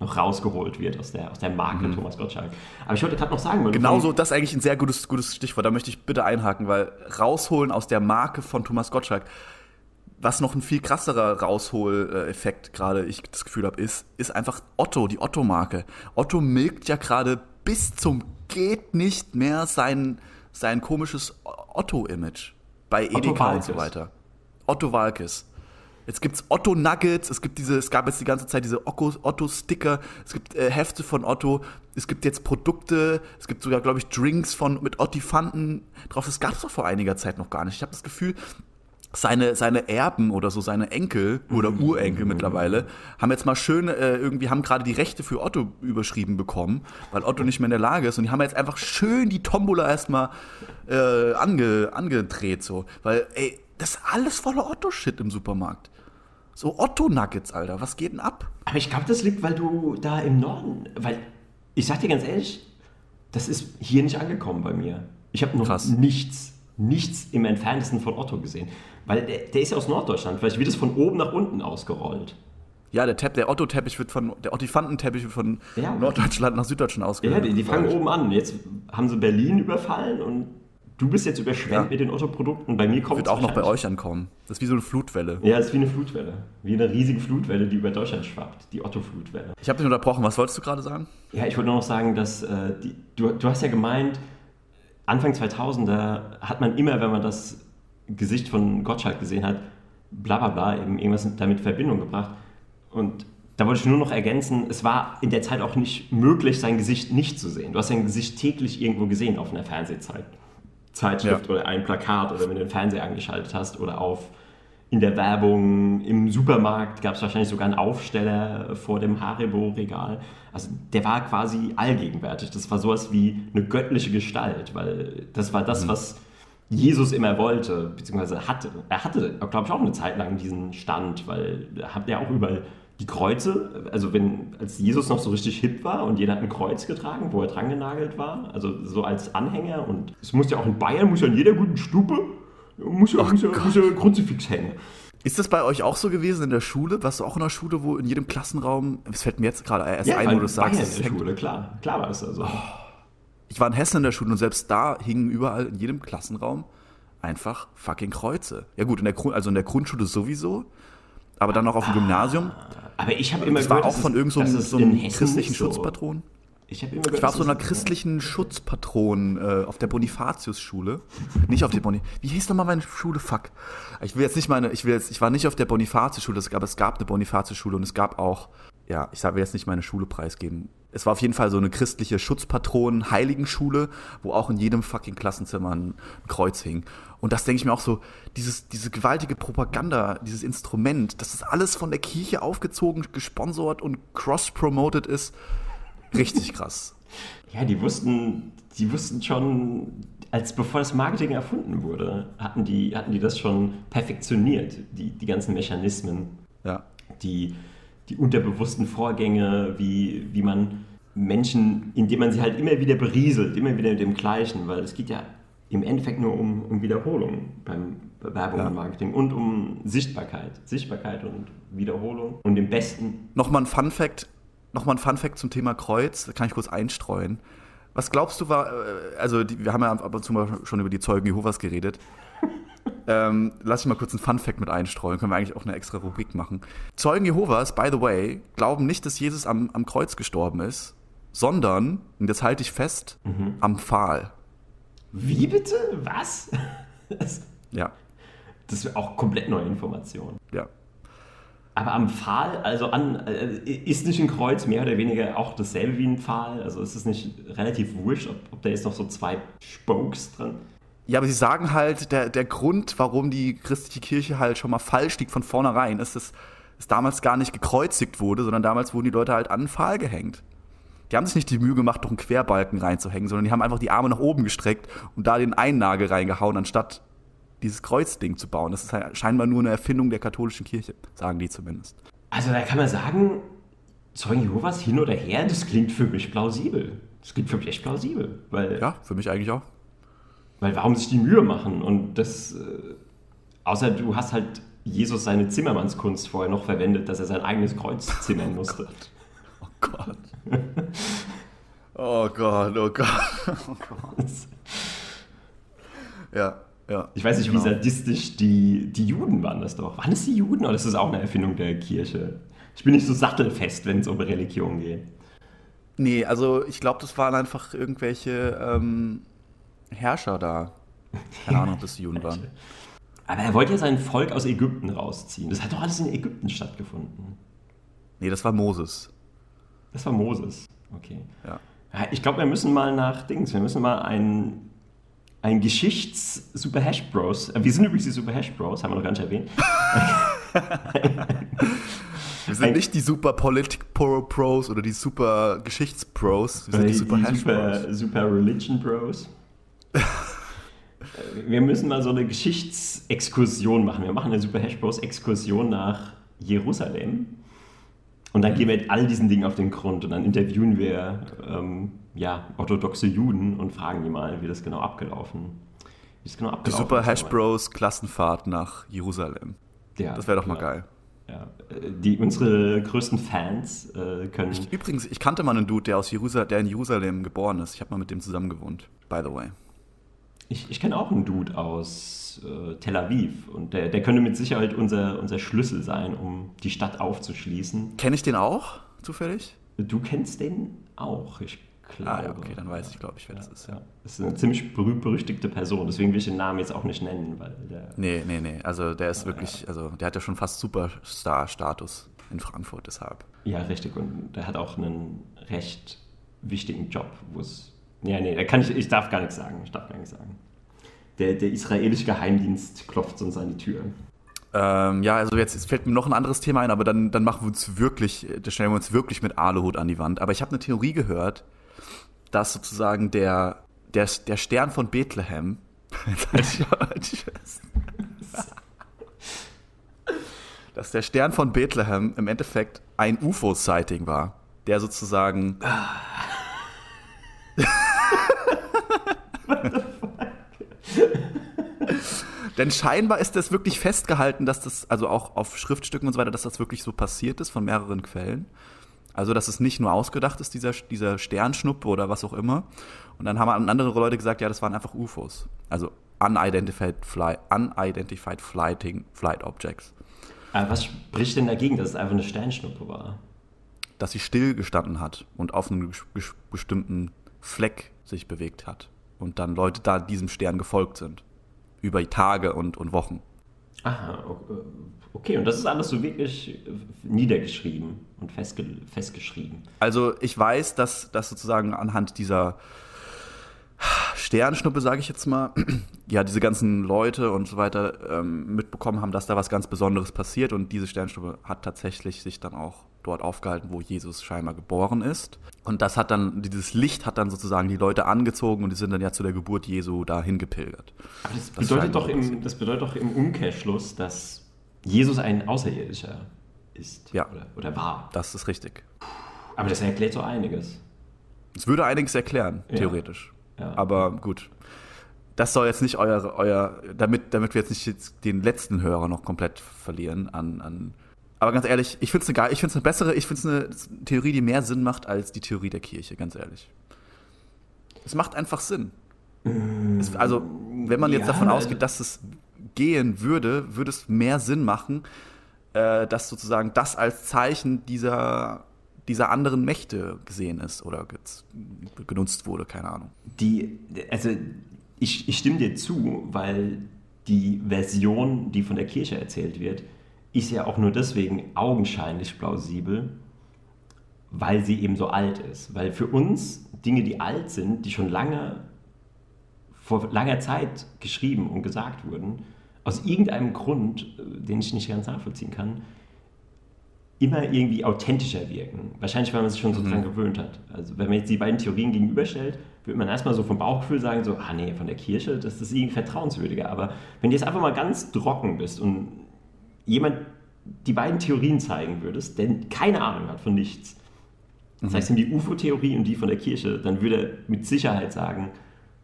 noch rausgeholt wird aus der, aus der Marke Thomas Gottschalk. Aber ich wollte gerade noch sagen, weil du Genauso, von- das ist eigentlich ein sehr gutes, gutes Stichwort. Da möchte ich bitte einhaken, weil rausholen aus der Marke von Thomas Gottschalk, was noch ein viel krasserer Raushol-Effekt gerade ich das Gefühl habe, ist, ist einfach Otto, die Otto-Marke. Otto milkt ja gerade bis zum geht nicht mehr sein, sein komisches Otto-Image bei Edeka und so weiter. Otto Walkes. Jetzt gibt's Otto Nuggets, es gibt diese, es gab jetzt die ganze Zeit diese Otto- Otto-Sticker, es gibt äh, Hefte von Otto, es gibt jetzt Produkte, es gibt sogar, glaube ich, Drinks von mit Ottifanten drauf. Das gab's doch vor einiger Zeit noch gar nicht. Ich habe das Gefühl, seine, seine Erben oder so, seine Enkel oder Urenkel mittlerweile, haben jetzt mal schön, äh, irgendwie haben gerade die Rechte für Otto überschrieben bekommen, weil Otto nicht mehr in der Lage ist. Und die haben jetzt einfach schön die Tombola erstmal äh, ange, angedreht, so. Weil, ey, das ist alles voller Otto-Shit im Supermarkt. So Otto-Nuggets, Alter, was geht denn ab? Aber ich glaube, das liegt, weil du da im Norden, weil ich sag dir ganz ehrlich, das ist hier nicht angekommen bei mir. Ich habe noch Krass. nichts, nichts im entferntesten von Otto gesehen. Weil der, der ist ja aus Norddeutschland, vielleicht wird es von oben nach unten ausgerollt. Ja, der, Tepp, der Otto-Teppich wird von, der Ottifantenteppich wird von Ja. Norddeutschland nach Süddeutschland Ja, ausgerollt. die, die fangen oben an. Jetzt haben sie Berlin überfallen und du bist jetzt überschwemmt Ja. mit den Otto-Produkten. Bei mir kommt Wird auch noch bei euch ankommen. Das ist wie so eine Flutwelle. Ja, es ist wie eine Flutwelle. Wie eine riesige Flutwelle, die über Deutschland schwappt. Die Otto-Flutwelle. Ich habe dich unterbrochen. Was wolltest du gerade sagen? Ja, ich wollte nur noch sagen, dass äh, die, du, du hast ja gemeint, Anfang 2000er hat man immer, wenn man das Gesicht von Gottschalk gesehen hat, bla bla bla, eben irgendwas damit in Verbindung gebracht. Und da wollte ich nur noch ergänzen, es war in der Zeit auch nicht möglich, sein Gesicht nicht zu sehen. Du hast sein Gesicht täglich irgendwo gesehen auf einer Fernsehzeit. Zeitschrift Ja. oder ein Plakat oder wenn du den Fernseher angeschaltet hast oder auf in der Werbung, im Supermarkt gab es wahrscheinlich sogar einen Aufsteller vor dem Haribo-Regal. Also der war quasi allgegenwärtig. Das war sowas wie eine göttliche Gestalt, weil das war das, was Jesus immer wollte, beziehungsweise hatte. Er hatte, glaube ich, auch eine Zeit lang diesen Stand, weil er hat ja auch überall die Kreuze, also wenn, als Jesus noch so richtig hip war und jeder hat ein Kreuz getragen, wo er dran genagelt war, also so als Anhänger und es muss ja auch in Bayern, muss ja in jeder guten Stube, muss ja, muss ja, muss ja Kruzifix hängen. Ist das bei euch auch so gewesen in der Schule? Warst du auch in der Schule, wo in jedem Klassenraum, es fällt mir jetzt gerade erst Ja, ein, wo du es sagst, es in der Schule, klar, klar war das also. Ich war in Hessen in der Schule und selbst da hingen überall in jedem Klassenraum einfach fucking Kreuze. Ja gut, in der Grund, also in der Grundschule sowieso, aber dann auch auf dem Gymnasium. Aber ich habe immer Das war gehört, auch dass von irgendeinem so, so christlichen so- Schutzpatron. Ich habe immer gehört, Ich war auf so einer christlichen Schutzpatron äh, auf der Bonifatius-Schule. Nicht auf der Boni. Wie hieß nochmal meine Schule? Fuck. Ich will jetzt nicht meine, ich will jetzt, ich war nicht auf der Bonifatius-Schule, es gab, es gab eine Bonifatius-Schule und es gab auch, ja, ich will jetzt nicht meine Schule preisgeben. Es war auf jeden Fall so eine christliche Schutzpatronen-Heiligenschule, wo auch in jedem fucking Klassenzimmer ein Kreuz hing. Und das denke ich mir auch so, dieses, diese gewaltige Propaganda, dieses Instrument, dass das alles von der Kirche aufgezogen, gesponsert und cross-promoted ist, richtig krass. Ja, die wussten, die wussten schon, als bevor das Marketing erfunden wurde, hatten die, hatten die das schon perfektioniert, die, die ganzen Mechanismen, Ja. die, die unterbewussten Vorgänge, wie, wie man Menschen, indem man sie halt immer wieder berieselt, immer wieder mit dem Gleichen, weil es geht ja im Endeffekt nur um, um Wiederholung beim Werbung Ja. und Marketing und um Sichtbarkeit. Sichtbarkeit und Wiederholung und im besten Nochmal ein Fun Fact, nochmal ein Fun Fact zum Thema Kreuz, da kann ich kurz einstreuen. Was glaubst du war, äh, also die, wir haben ja ab und zu mal schon über die Zeugen Jehovas geredet. Ähm, lass ich mal kurz einen Fun Fact mit einstreuen, können wir eigentlich auch eine extra Rubrik machen. Zeugen Jehovas, by the way, glauben nicht, dass Jesus am, am Kreuz gestorben ist, sondern, und das halte ich fest, am Pfahl. Wie bitte? Was? Das, Ja, das ist auch komplett neue Information. ja. Aber am Pfahl, also an, äh, ist nicht ein Kreuz mehr oder weniger auch dasselbe wie ein Pfahl? Also ist es nicht relativ wurscht, ob, ob da jetzt noch so zwei Spokes drin? Ja, aber sie sagen halt, der, der Grund, warum die christliche Kirche halt schon mal falsch liegt von vornherein, ist, dass es damals gar nicht gekreuzigt wurde, sondern damals wurden die Leute halt an den Pfahl gehängt. Die haben sich nicht die Mühe gemacht, noch einen Querbalken reinzuhängen, sondern die haben einfach die Arme nach oben gestreckt und da den einen Nagel reingehauen, anstatt dieses Kreuzding zu bauen. Das ist halt scheinbar nur eine Erfindung der katholischen Kirche, sagen die zumindest. Also da kann man sagen, Zeugen Jehovas hin oder her, das klingt für mich plausibel. Das klingt für mich echt plausibel. Weil, Ja, für mich eigentlich auch. Weil warum sich die Mühe machen? Und das, äh, außer du hast halt Jesus seine Zimmermannskunst vorher noch verwendet, dass er sein eigenes Kreuz zimmern musste. Oh Gott. Oh Gott, oh Gott. Oh Gott. Ja, ja. Ich weiß nicht, Genau. wie sadistisch die, die Juden waren das doch. Waren es die Juden oder ist das auch eine Erfindung der Kirche? Ich bin nicht so sattelfest, wenn es um Religion geht. Nee, also ich glaube, das waren einfach irgendwelche ähm, Herrscher da. Keine Ahnung, ob das die Juden waren. Aber er wollte ja sein Volk aus Ägypten rausziehen. Das hat doch alles in Ägypten stattgefunden. Nee, das war Moses. Das war Moses. Okay. Ja. Ja, Ich glaube, wir müssen mal nach Dings, wir müssen mal ein, ein Geschichts-Super Hash Bros. äh, Wir sind übrigens die Super Hash Bros, haben wir noch gar nicht erwähnt. Wir sind nicht die Super Politik Pro Pros oder die Super Geschichtspros. Wir sind die Super Hash Bros. super Religion Bros. Wir müssen mal so eine Geschichtsexkursion machen. Wir machen eine Super Hash Bros Exkursion nach Jerusalem. Und dann gehen wir mit all diesen Dingen auf den Grund und dann interviewen wir ähm, ja, orthodoxe Juden und fragen die mal, wie das genau abgelaufen wie das genau Die abgelaufen Super ist. Hash Bros Klassenfahrt nach Jerusalem. Ja, Das wäre doch mal genau. geil. Ja, äh, die, unsere größten Fans äh, können. Übrigens, ich kannte mal einen Dude, der, aus Jerusal der in Jerusalem geboren ist. Ich habe mal mit dem zusammen gewohnt. By the way. Ich, ich kenne auch einen Dude aus äh, Tel Aviv und der, der könnte mit Sicherheit unser, unser Schlüssel sein, um die Stadt aufzuschließen. Kenne ich den auch, zufällig? Du kennst den auch, ich glaube. Ah ja, okay, dann weiß ich, glaube ich, wer das ist. Ja. Das ist eine ziemlich berühmt-berüchtigte Person, deswegen will ich den Namen jetzt auch nicht nennen, weil der. Nee, nee, nee. Also der ist wirklich, also der hat ja schon fast Superstar-Status in Frankfurt, deshalb. Ja, richtig. Und der hat auch einen recht wichtigen Job, wo es. Ja, nee, da kann ich, ich darf gar nichts sagen. Ich darf gar nichts sagen. der, der israelische Geheimdienst klopft uns an die Tür. Ähm, ja, also jetzt, jetzt, fällt mir noch ein anderes Thema ein, aber dann, dann machen wir uns wirklich, da stellen wir uns wirklich mit Aluhut an die Wand. Aber ich habe eine Theorie gehört, dass sozusagen der, der, der Stern von Bethlehem, dass der Stern von Bethlehem im Endeffekt ein UFO-Sighting war, der sozusagen Denn scheinbar ist das wirklich festgehalten, dass das, also auch auf Schriftstücken und so weiter, dass das wirklich so passiert ist von mehreren Quellen. Also, dass es nicht nur ausgedacht ist, dieser, dieser Sternschnuppe oder was auch immer. Und dann haben andere Leute gesagt, ja, das waren einfach UFOs. Also Unidentified, fly, unidentified flighting, Flight Objects. Aber was spricht denn dagegen, dass es einfach eine Sternschnuppe war? Dass sie still gestanden hat und auf einem bestimmten Fleck sich bewegt hat. Und dann Leute da diesem Stern gefolgt sind. Über Tage und, und Wochen. Aha, okay. Und das ist alles so wirklich niedergeschrieben und festge festgeschrieben. Also ich weiß, dass, dass sozusagen anhand dieser Sternschnuppe, sage ich jetzt mal, ja, diese ganzen Leute und so weiter ähm, mitbekommen haben, dass da was ganz Besonderes passiert. Und diese Sternschnuppe hat tatsächlich sich dann auch dort aufgehalten, wo Jesus scheinbar geboren ist. Und das hat dann, dieses Licht hat dann sozusagen die Leute angezogen und die sind dann ja zu der Geburt Jesu dahin gepilgert. Aber das, das bedeutet, doch im, das bedeutet doch im Umkehrschluss, dass Jesus ein Außerirdischer ist ja. oder, oder war. Das ist richtig. Aber das erklärt so einiges. Es würde einiges erklären, theoretisch. Ja. Aber gut. Das soll jetzt nicht euer, euer damit, damit wir jetzt nicht jetzt den letzten Hörer noch komplett verlieren an, an aber ganz ehrlich, ich finde es eine, ich find's eine bessere, ich finde es eine Theorie, die mehr Sinn macht als die Theorie der Kirche, ganz ehrlich. Es macht einfach Sinn. Es, also, wenn man jetzt ja, davon ausgeht, dass es gehen würde, würde es mehr Sinn machen, äh, dass sozusagen das als Zeichen dieser, dieser anderen Mächte gesehen ist oder genutzt wurde, keine Ahnung. Die, also ich, ich stimme dir zu, weil die Version, die von der Kirche erzählt wird, ist ja auch nur deswegen augenscheinlich plausibel, weil sie eben so alt ist. Weil für uns Dinge, die alt sind, die schon lange, vor langer Zeit geschrieben und gesagt wurden, aus irgendeinem Grund, äh, den ich nicht ganz nachvollziehen kann, immer irgendwie authentischer wirken. Wahrscheinlich, weil man sich schon so mhm. dran gewöhnt hat. Also wenn man jetzt die beiden Theorien gegenüberstellt, würde man erstmal so vom Bauchgefühl sagen, so, ah nee, von der Kirche, das ist irgendwie vertrauenswürdiger. Aber wenn du jetzt einfach mal ganz trocken bist und jemand die beiden Theorien zeigen würdest, der keine Ahnung hat von nichts, das heißt, die UFO-Theorie und die von der Kirche, dann würde er mit Sicherheit sagen,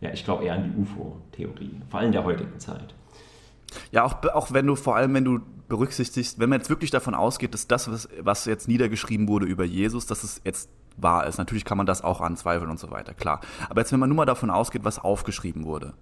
ja, ich glaube eher an die UFO-Theorie, vor allem in der heutigen Zeit. Ja, auch, auch wenn du, vor allem wenn du berücksichtigst, wenn man jetzt wirklich davon ausgeht, dass das, was, was jetzt niedergeschrieben wurde über Jesus, dass es jetzt wahr ist. Natürlich kann man das auch anzweifeln und so weiter, klar. Aber jetzt, wenn man nur mal davon ausgeht, was aufgeschrieben wurde,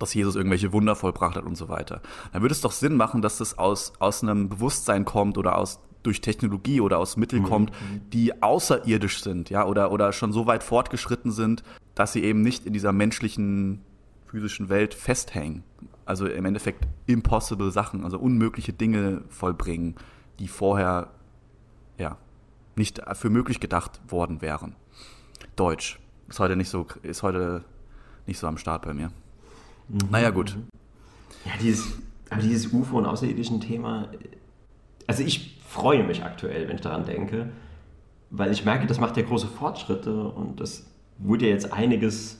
dass Jesus irgendwelche Wunder vollbracht hat und so weiter. Dann würde es doch Sinn machen, dass das aus, aus einem Bewusstsein kommt oder aus durch Technologie oder aus Mitteln mhm. kommt, die außerirdisch sind, ja, oder, oder schon so weit fortgeschritten sind, dass sie eben nicht in dieser menschlichen, physischen Welt festhängen. Also im Endeffekt impossible Sachen, also unmögliche Dinge vollbringen, die vorher, ja, nicht für möglich gedacht worden wären. Deutsch ist heute nicht so, ist heute nicht so am Start bei mir. Mhm. Naja, gut. Ja, dieses, aber dieses UFO- und außerirdischen Thema, also ich freue mich aktuell, wenn ich daran denke, weil ich merke, das macht ja große Fortschritte und das wurde ja jetzt einiges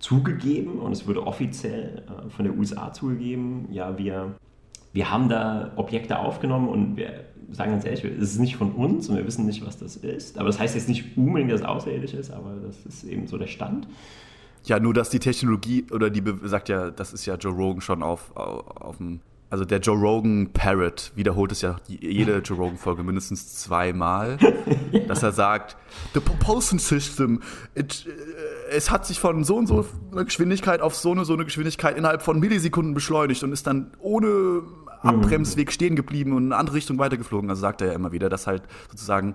zugegeben und es wurde offiziell äh, von der USA zugegeben. Ja, wir, wir haben da Objekte aufgenommen und wir sagen ganz ehrlich, es ist nicht von uns und wir wissen nicht, was das ist. Aber das heißt jetzt nicht unbedingt, dass es außerirdisch ist, aber das ist eben so der Stand. Ja, nur dass die Technologie, oder die sagt ja, das ist ja Joe Rogan schon auf, auf, auf dem. Also der Joe Rogan Parrot wiederholt es ja jede Joe Rogan Folge mindestens zweimal, ja. dass er sagt, the propulsion system, it, äh, es hat sich von so und so einer Geschwindigkeit auf so eine so eine Geschwindigkeit innerhalb von Millisekunden beschleunigt und ist dann ohne Abbremsweg stehen geblieben und in eine andere Richtung weitergeflogen. Also sagt er ja immer wieder, dass halt sozusagen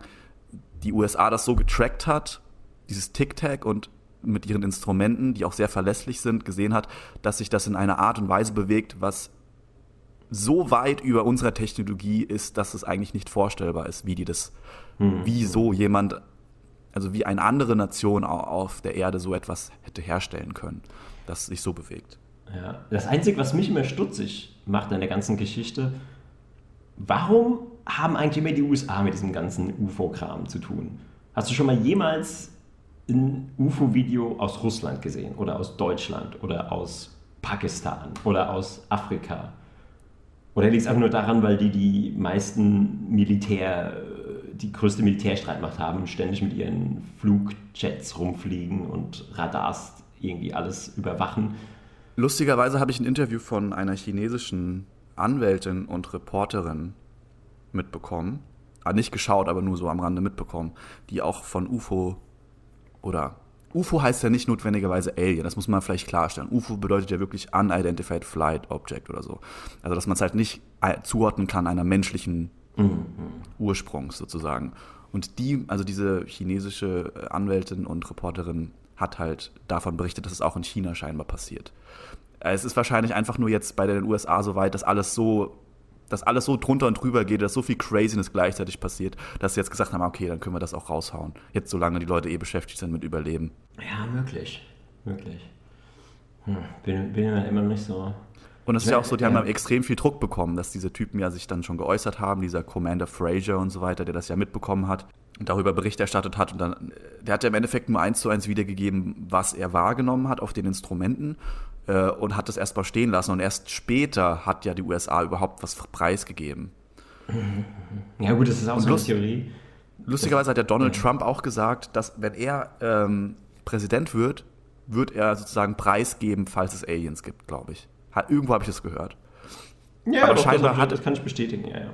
die USA das so getrackt hat, dieses Tic-Tac und mit ihren Instrumenten, die auch sehr verlässlich sind, gesehen hat, dass sich das in einer Art und Weise bewegt, was so weit über unserer Technologie ist, dass es eigentlich nicht vorstellbar ist, wie die das, mhm. wie so jemand, also wie eine andere Nation auf der Erde so etwas hätte herstellen können, das sich so bewegt. Ja. Das Einzige, was mich immer stutzig macht an der ganzen Geschichte, warum haben eigentlich immer die USA mit diesem ganzen UFO-Kram zu tun? Hast du schon mal jemals ein UFO-Video aus Russland gesehen oder aus Deutschland oder aus Pakistan oder aus Afrika? Oder liegt es einfach nur daran, weil die die meisten Militär, die größte Militärstreitmacht haben und ständig mit ihren Flugjets rumfliegen und Radars irgendwie alles überwachen? Lustigerweise habe ich ein Interview von einer chinesischen Anwältin und Reporterin mitbekommen. Ah, nicht geschaut, aber nur so am Rande mitbekommen, die auch von UFO oder UFO heißt ja nicht notwendigerweise Alien, das muss man vielleicht klarstellen. UFO bedeutet ja wirklich Unidentified Flight Object oder so. Also, dass man es halt nicht zuordnen kann einer menschlichen mhm. Ursprungs sozusagen. Und die, also diese chinesische Anwältin und Reporterin hat halt davon berichtet, dass es auch in China scheinbar passiert. Es ist wahrscheinlich einfach nur jetzt bei den USA so weit, dass alles so dass alles so drunter und drüber geht, dass so viel Craziness gleichzeitig passiert, dass sie jetzt gesagt haben, okay, dann können wir das auch raushauen. Jetzt, solange die Leute eh beschäftigt sind mit Überleben. Ja, möglich. Möglich. Hm, bin, bin mir immer noch nicht so. Und es ist ja auch so, die haben ja extrem viel Druck bekommen, dass diese Typen ja sich dann schon geäußert haben, dieser Commander Fraser und so weiter, der das ja mitbekommen hat und darüber Bericht erstattet hat. Und dann, der hat ja im Endeffekt nur eins zu eins wiedergegeben, was er wahrgenommen hat auf den Instrumenten äh, und hat das erstmal stehen lassen. Und erst später hat ja die USA überhaupt was preisgegeben. Ja, gut, das ist auch und so eine Theorie. Lustigerweise hat ja Donald ja. Trump auch gesagt, dass wenn er ähm, Präsident wird, wird er sozusagen preisgeben, falls es Aliens gibt, glaube ich. Hat, irgendwo habe ich das gehört. Ja, aber scheinbar das, hat, das kann ich bestätigen, ja, ja.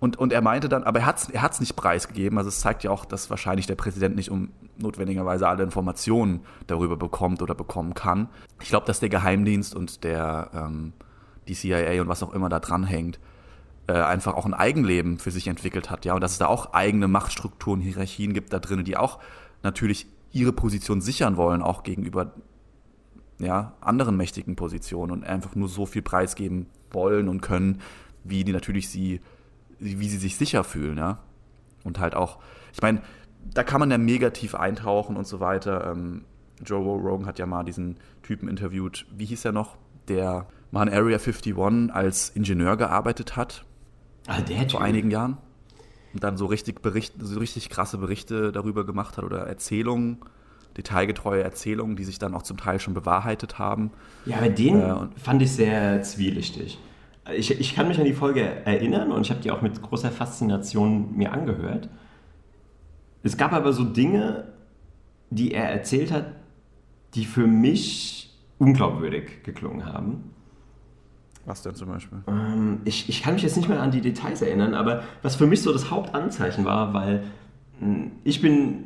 Und, und er meinte dann, aber er hat es er hat's nicht preisgegeben. Also es zeigt ja auch, dass wahrscheinlich der Präsident nicht um notwendigerweise alle Informationen darüber bekommt oder bekommen kann. Ich glaube, dass der Geheimdienst und der ähm, die CIA und was auch immer da dranhängt, äh, einfach auch ein Eigenleben für sich entwickelt hat, ja, und dass es da auch eigene Machtstrukturen, Hierarchien gibt da drin, die auch natürlich ihre Position sichern wollen, auch gegenüber ja, anderen mächtigen Positionen und einfach nur so viel preisgeben wollen und können, wie die natürlich sie wie sie sich sicher fühlen, ja. Und halt auch, ich meine, da kann man ja negativ eintauchen und so weiter. Ähm, Joe Rogan hat ja mal diesen Typen interviewt, wie hieß er noch, der mal in Area 51 als Ingenieur gearbeitet hat. Ah, der Vor einigen Jahren. Und dann so richtig, Bericht, so richtig krasse Berichte darüber gemacht hat oder Erzählungen, detailgetreue Erzählungen, die sich dann auch zum Teil schon bewahrheitet haben. Ja, aber den äh, fand ich sehr zwielichtig ich, ich kann mich an die Folge erinnern und ich habe die auch mit großer Faszination mir angehört. Es gab aber so Dinge, die er erzählt hat, die für mich unglaubwürdig geklungen haben. Was denn zum Beispiel? Ähm, ich, ich kann mich jetzt nicht mehr an die Details erinnern, aber was für mich so das Hauptanzeichen war, weil hm, ich bin,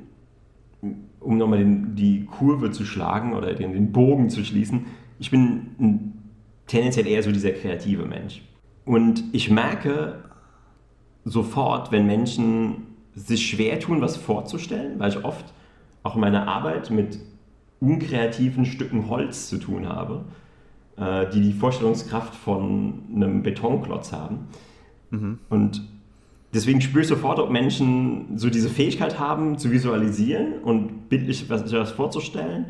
um nochmal die Kurve zu schlagen oder den, den Bogen zu schließen, ich bin tendenziell eher so dieser kreative Mensch. Und ich merke sofort, wenn Menschen sich schwer tun, was vorzustellen, weil ich oft auch in meiner Arbeit mit unkreativen Stücken Holz zu tun habe, äh, die die Vorstellungskraft von einem Betonklotz haben. Mhm. Und deswegen spüre ich sofort, ob Menschen so diese Fähigkeit haben, zu visualisieren und bildlich was, was vorzustellen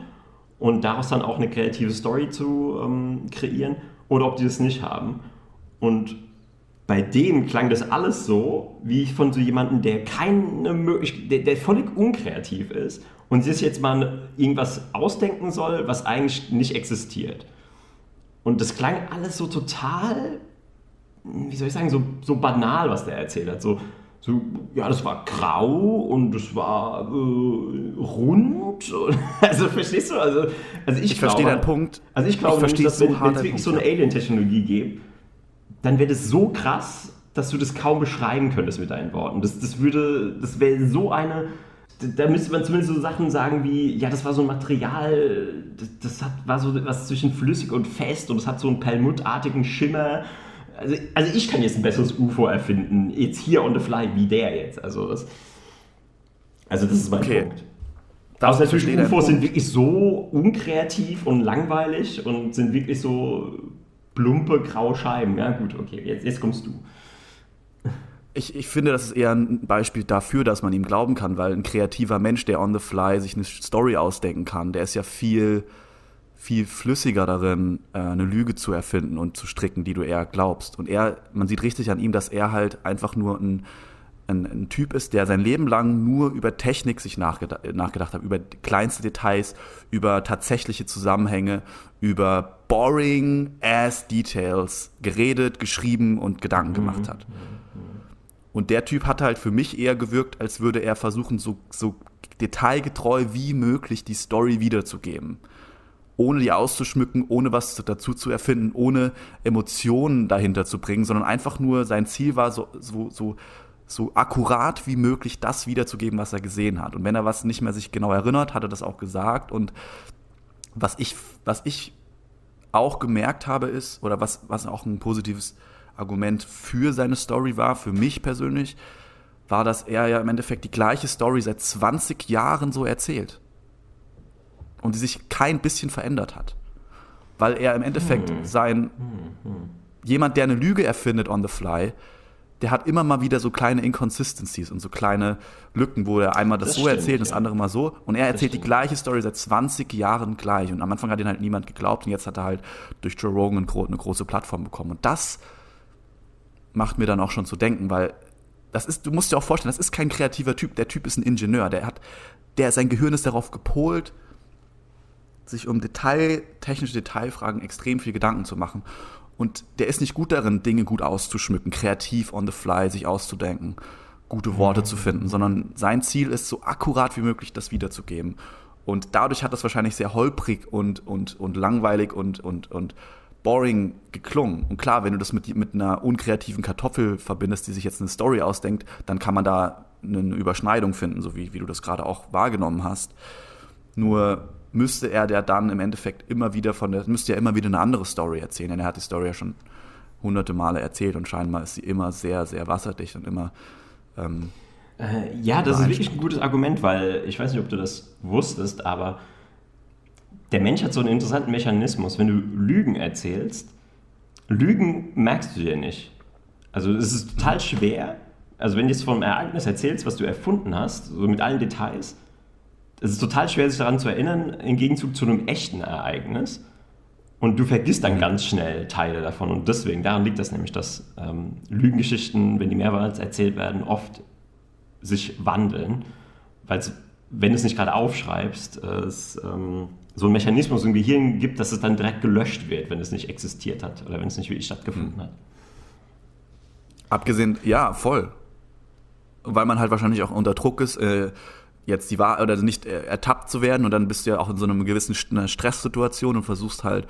und daraus dann auch eine kreative Story zu ähm, kreieren oder ob die das nicht haben. Und bei dem klang das alles so, wie von so jemandem, der keine Möglichkeit, der, der völlig unkreativ ist und sich jetzt mal irgendwas ausdenken soll, was eigentlich nicht existiert. Und das klang alles so total, wie soll ich sagen, so, so banal, was der erzählt hat. So, so, ja, das war grau und das war äh, rund. Also verstehst du? Also, also ich, ich verstehe deinen Punkt. Also ich glaube, ich nämlich, dass so wenn es wirklich so eine Alien-Technologie gibt, dann wäre das so krass, dass du das kaum beschreiben könntest mit deinen Worten. Das, das würde, das wäre so eine. Da müsste man zumindest so Sachen sagen wie, ja, das war so ein Material, das, das hat, war so was zwischen flüssig und fest und es hat so einen perlmuttartigen Schimmer also, also ich kann jetzt ein besseres UFO erfinden, jetzt hier on the fly, wie der jetzt. Also das, also das ist mein okay. Punkt. Das natürlich UFOs sind wirklich so unkreativ und langweilig und sind wirklich so plumpe graue Scheiben. Ja gut, okay, jetzt, jetzt kommst du. Ich, ich finde, das ist eher ein Beispiel dafür, dass man ihm glauben kann, weil ein kreativer Mensch, der on the fly sich eine Story ausdenken kann, der ist ja viel viel flüssiger darin, äh, eine Lüge zu erfinden und zu stricken, die du eher glaubst. Und er, man sieht richtig an ihm, dass er halt einfach nur ein, ein, ein Typ ist, der sein Leben lang nur über Technik sich nachgedacht, nachgedacht hat, über kleinste Details, über tatsächliche Zusammenhänge, über boring ass Details geredet, geschrieben und Gedanken gemacht hat. Und der Typ hat halt für mich eher gewirkt, als würde er versuchen, so, so detailgetreu wie möglich die Story wiederzugeben. Ohne die auszuschmücken, ohne was dazu zu erfinden, ohne Emotionen dahinter zu bringen, sondern einfach nur sein Ziel war, so, so, so, so akkurat wie möglich das wiederzugeben, was er gesehen hat. Und wenn er was nicht mehr sich genau erinnert, hat er das auch gesagt. Und was ich, was ich auch gemerkt habe, ist, oder was, was auch ein positives Argument für seine Story war, für mich persönlich, war, dass er ja im Endeffekt die gleiche Story seit 20 Jahren so erzählt. Und die sich kein bisschen verändert hat. Weil er im Endeffekt hm. sein, hm, hm. jemand, der eine Lüge erfindet on the fly, der hat immer mal wieder so kleine Inconsistencies und so kleine Lücken, wo er einmal das, das so stimmt, erzählt und das andere mal so. Und er erzählt die gleiche Story seit 20 Jahren gleich. Und am Anfang hat ihn halt niemand geglaubt und jetzt hat er halt durch Joe Rogan eine große Plattform bekommen. Und das macht mir dann auch schon zu denken, weil das ist, du musst dir auch vorstellen, das ist kein kreativer Typ. Der Typ ist ein Ingenieur. Der hat, der, sein Gehirn ist darauf gepolt, sich um Detail, technische Detailfragen extrem viel Gedanken zu machen. Und der ist nicht gut darin, Dinge gut auszuschmücken, kreativ on the fly sich auszudenken, gute Worte zu finden, sondern sein Ziel ist, so akkurat wie möglich das wiederzugeben. Und dadurch hat das wahrscheinlich sehr holprig und, und, und langweilig und, und, und boring geklungen. Und klar, wenn du das mit, mit einer unkreativen Kartoffel verbindest, die sich jetzt eine Story ausdenkt, dann kann man da eine Überschneidung finden, so wie, wie du das gerade auch wahrgenommen hast. Nur müsste er der dann im Endeffekt immer wieder von der, müsste ja immer wieder eine andere Story erzählen, denn er hat die Story ja schon hunderte Male erzählt und scheinbar ist sie immer sehr, sehr wasserdicht und immer. Ähm, äh, ja, das ist wirklich ein gutes Argument, weil ich weiß nicht, ob du das wusstest, aber der Mensch hat so einen interessanten Mechanismus. Wenn du Lügen erzählst, Lügen merkst du dir nicht. Also es ist total schwer. Also wenn du jetzt einem Ereignis erzählst, was du erfunden hast, so mit allen Details, es ist total schwer, sich daran zu erinnern, im Gegenzug zu einem echten Ereignis. Und du vergisst dann ganz schnell Teile davon. Und deswegen, daran liegt das nämlich, dass ähm, Lügengeschichten, wenn die mehrmals erzählt werden, oft sich wandeln. Weil wenn du es nicht gerade aufschreibst, es ähm, so einen Mechanismus im Gehirn gibt, dass es dann direkt gelöscht wird, wenn es nicht existiert hat oder wenn es nicht wirklich stattgefunden mhm. hat. Abgesehen, ja, voll. Weil man halt wahrscheinlich auch unter Druck ist. Äh, jetzt die Wahrheit oder nicht äh, ertappt zu werden und dann bist du ja auch in so einer gewissen Stresssituation und versuchst halt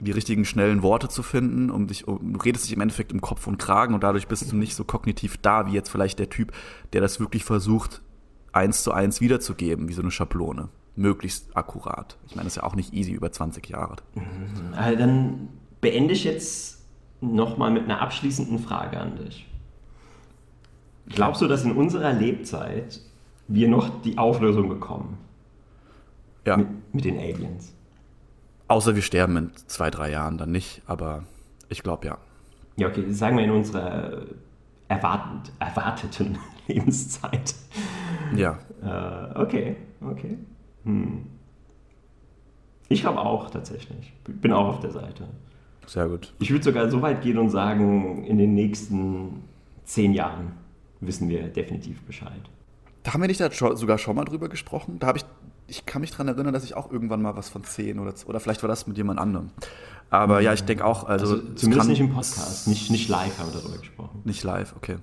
die richtigen schnellen Worte zu finden, um dich, um, du redest dich im Endeffekt im Kopf und Kragen und dadurch bist du nicht so kognitiv da, wie jetzt vielleicht der Typ, der das wirklich versucht, eins zu eins wiederzugeben, wie so eine Schablone. Möglichst akkurat. Ich meine, das ist ja auch nicht easy über 20 Jahre. Also dann beende ich jetzt nochmal mit einer abschließenden Frage an dich. Glaubst du, dass in unserer Lebzeit wir noch die Auflösung bekommen. Ja. Mit, mit den Aliens. Außer wir sterben in zwei, drei Jahren dann nicht, aber ich glaube ja. Ja, okay, sagen wir in unserer erwartend, erwarteten Lebenszeit. Ja. Äh, okay, okay. Hm. Ich glaube auch tatsächlich. Bin auch auf der Seite. Sehr gut. Ich würde sogar so weit gehen und sagen, in den nächsten zehn Jahren wissen wir definitiv Bescheid. Da haben wir nicht da sogar schon mal drüber gesprochen. Da habe ich, ich kann mich daran erinnern, dass ich auch irgendwann mal was von 10 oder, oder vielleicht war das mit jemand anderem. Aber ja, ich denke auch, also, also zumindest kann, nicht im Podcast, nicht, nicht live haben wir darüber gesprochen. Nicht live, okay.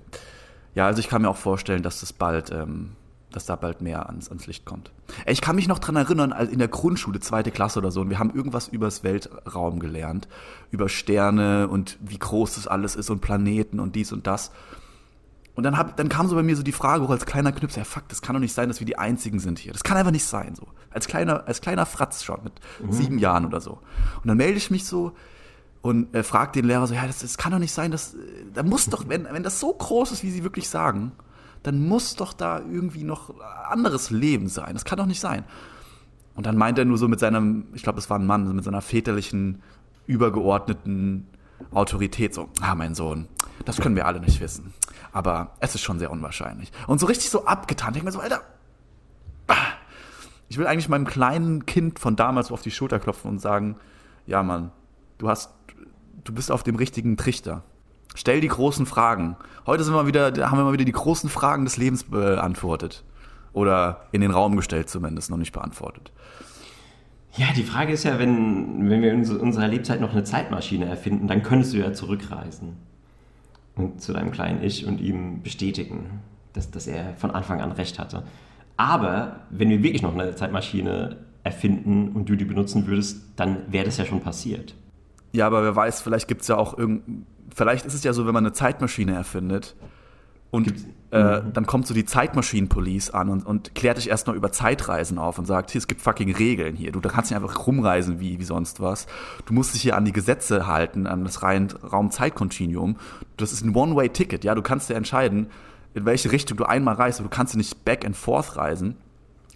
Ja, also ich kann mir auch vorstellen, dass das bald, ähm, dass da bald mehr ans, ans Licht kommt. Ich kann mich noch daran erinnern, in der Grundschule, zweite Klasse oder so, und wir haben irgendwas über das Weltraum gelernt, über Sterne und wie groß das alles ist und Planeten und dies und das. Und dann, hab, dann kam so bei mir so die Frage auch als kleiner Knüpser, ja fuck, das kann doch nicht sein, dass wir die Einzigen sind hier. Das kann einfach nicht sein, so. Als kleiner, als kleiner Fratz schon, mit mhm. sieben Jahren oder so. Und dann melde ich mich so und äh, frage den Lehrer so, ja, das, das kann doch nicht sein, dass, äh, da muss doch, wenn, wenn das so groß ist, wie sie wirklich sagen, dann muss doch da irgendwie noch anderes Leben sein. Das kann doch nicht sein. Und dann meint er nur so mit seinem, ich glaube, es war ein Mann, mit seiner väterlichen, übergeordneten Autorität so, ah, mein Sohn, das können wir alle nicht wissen. Aber es ist schon sehr unwahrscheinlich. Und so richtig so abgetan. Ich denke mir so, Alter. Ah. Ich will eigentlich meinem kleinen Kind von damals auf die Schulter klopfen und sagen, ja Mann, du hast, du bist auf dem richtigen Trichter. Stell die großen Fragen. Heute sind wir wieder, haben wir mal wieder die großen Fragen des Lebens beantwortet. Oder in den Raum gestellt zumindest, noch nicht beantwortet. Ja, die Frage ist ja, wenn, wenn wir in unserer Lebzeit noch eine Zeitmaschine erfinden, dann könntest du ja zurückreisen und zu deinem kleinen Ich und ihm bestätigen, dass, dass er von Anfang an recht hatte. Aber wenn wir wirklich noch eine Zeitmaschine erfinden und du die benutzen würdest, dann wäre das ja schon passiert. Ja, aber wer weiß, vielleicht gibt es ja auch irgend. Vielleicht ist es ja so, wenn man eine Zeitmaschine erfindet und äh, dann kommt so die Zeitmaschinen-Police an und, und klärt dich erstmal über Zeitreisen auf und sagt, hier, es gibt fucking Regeln hier. Du kannst nicht einfach rumreisen wie, wie sonst was. Du musst dich hier an die Gesetze halten, an das rein Raum-Zeit-Kontinuum. Das ist ein One-Way-Ticket, ja. Du kannst dir entscheiden, in welche Richtung du einmal reist, aber du kannst nicht back and forth reisen.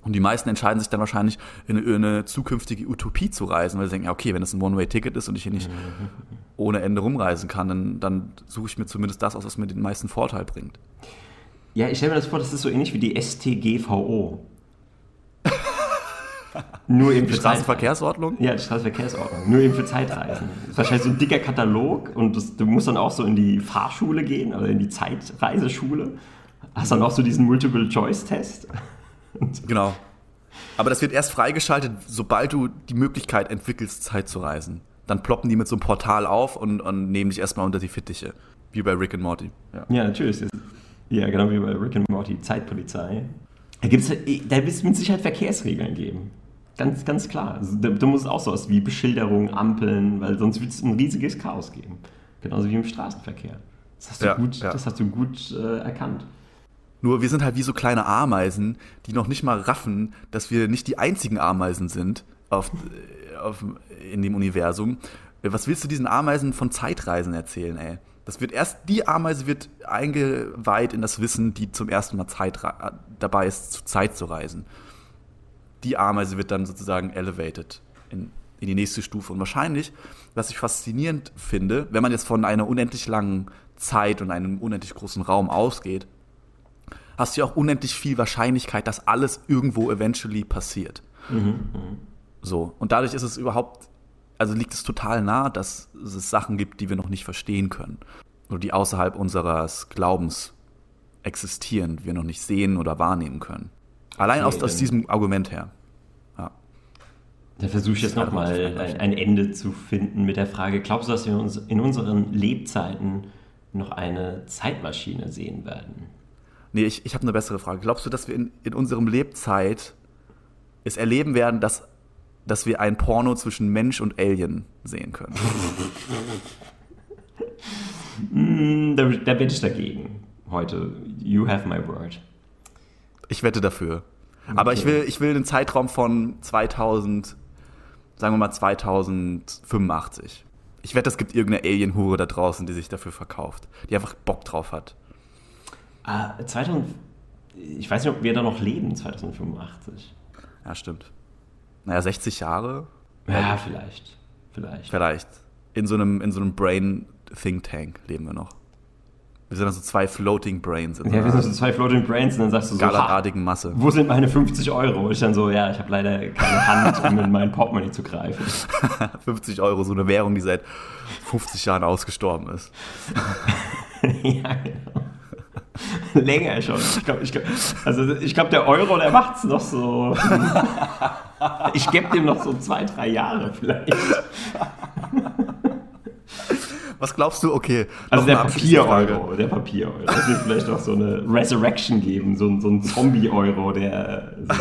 Und die meisten entscheiden sich dann wahrscheinlich, in eine, in eine zukünftige Utopie zu reisen, weil sie denken, ja, okay, wenn das ein One-Way-Ticket ist und ich hier nicht ohne Ende rumreisen kann, dann, dann suche ich mir zumindest das aus, was mir den meisten Vorteil bringt. Ja, ich stelle mir das vor, das ist so ähnlich wie die STGVO. Nur eben für die Straßenverkehrsordnung? Ja, die Straßenverkehrsordnung. Nur eben für Zeitreisen. Das ist wahrscheinlich so ein dicker Katalog und das, du musst dann auch so in die Fahrschule gehen oder in die Zeitreiseschule. Hast dann auch so diesen Multiple-Choice-Test. Genau. Aber das wird erst freigeschaltet, sobald du die Möglichkeit entwickelst, Zeit zu reisen. Dann ploppen die mit so einem Portal auf und, und nehmen dich erstmal unter die Fittiche. Wie bei Rick and Morty. Ja, ja natürlich. Ja, genau wie bei Rick and Morty, Zeitpolizei. Da, gibt's, da wird es mit Sicherheit Verkehrsregeln geben. Ganz, ganz klar. Also, da, da muss es auch sowas wie Beschilderung, Ampeln, weil sonst wird es ein riesiges Chaos geben. Genauso wie im Straßenverkehr. Das hast du ja, gut, ja. Das hast du gut äh, erkannt. Nur wir sind halt wie so kleine Ameisen, die noch nicht mal raffen, dass wir nicht die einzigen Ameisen sind auf, äh, auf, in dem Universum. Was willst du diesen Ameisen von Zeitreisen erzählen, ey? Das wird erst, die Ameise wird eingeweiht in das Wissen, die zum ersten Mal Zeit, dabei ist, zu Zeit zu reisen. Die Ameise wird dann sozusagen elevated in, in die nächste Stufe. Und wahrscheinlich, was ich faszinierend finde, wenn man jetzt von einer unendlich langen Zeit und einem unendlich großen Raum ausgeht, hast du ja auch unendlich viel Wahrscheinlichkeit, dass alles irgendwo eventually passiert. Mhm, mhm, so. Und dadurch ist es überhaupt, also liegt es total nah, dass es Sachen gibt, die wir noch nicht verstehen können. Oder die außerhalb unseres Glaubens existieren, die wir noch nicht sehen oder wahrnehmen können. Allein aus, aus diesem Argument her. Ja. Da versuche ich jetzt nochmal ein, ein Ende zu finden mit der Frage, glaubst du, dass wir uns in unseren Lebzeiten noch eine Zeitmaschine sehen werden? Nee, ich, ich habe eine bessere Frage. Glaubst du, dass wir in, in unserem Lebzeit es erleben werden, dass, dass wir ein Porno zwischen Mensch und Alien sehen können? mm, da, da wette ich dagegen heute. You have my word. Ich wette dafür. Okay. Aber ich will, ich will einen Zeitraum von 2000, sagen wir mal 2085. Ich wette, es gibt irgendeine Alien-Hure da draußen, die sich dafür verkauft, die einfach Bock drauf hat. Ah, 2000, ich weiß nicht, ob wir da noch leben, 2085. Ja, stimmt. Naja, 60 Jahre? Ja, vielleicht. Vielleicht. Vielleicht. In so einem, in so einem Brain-Think Tank leben wir noch. Wir sind also zwei Floating Brains. ja, wir sind so zwei Floating Brains und dann sagst du so, Galartigen Masse. Wo sind meine 50 Euro? Und ich dann so, ja, ich habe leider keine Hand, um in meinen Portemonnaie zu greifen. 50 Euro, so eine Währung, die seit 50 Jahren ausgestorben ist. ja, genau. Länger schon. Ich glaube, glaub, also ich glaube, der Euro, der macht es noch so. ich gebe dem noch so zwei, drei Jahre vielleicht. Was glaubst du? Okay. Also der Papier-Euro, der Papier-Euro. Das wird vielleicht auch so eine Resurrection geben, so, so ein Zombie-Euro, der so,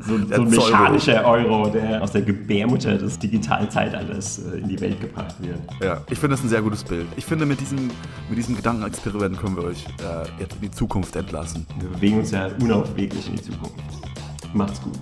so, so ein mechanischer Euro, der aus der Gebärmutter des digitalen Zeitalters äh, in die Welt gebracht wird. Ja, ich finde das ein sehr gutes Bild. Ich finde, mit diesem, mit diesem Gedankenexperiment können wir euch äh, jetzt in die Zukunft entlassen. Wir bewegen uns ja unaufweglich in die Zukunft. Macht's gut.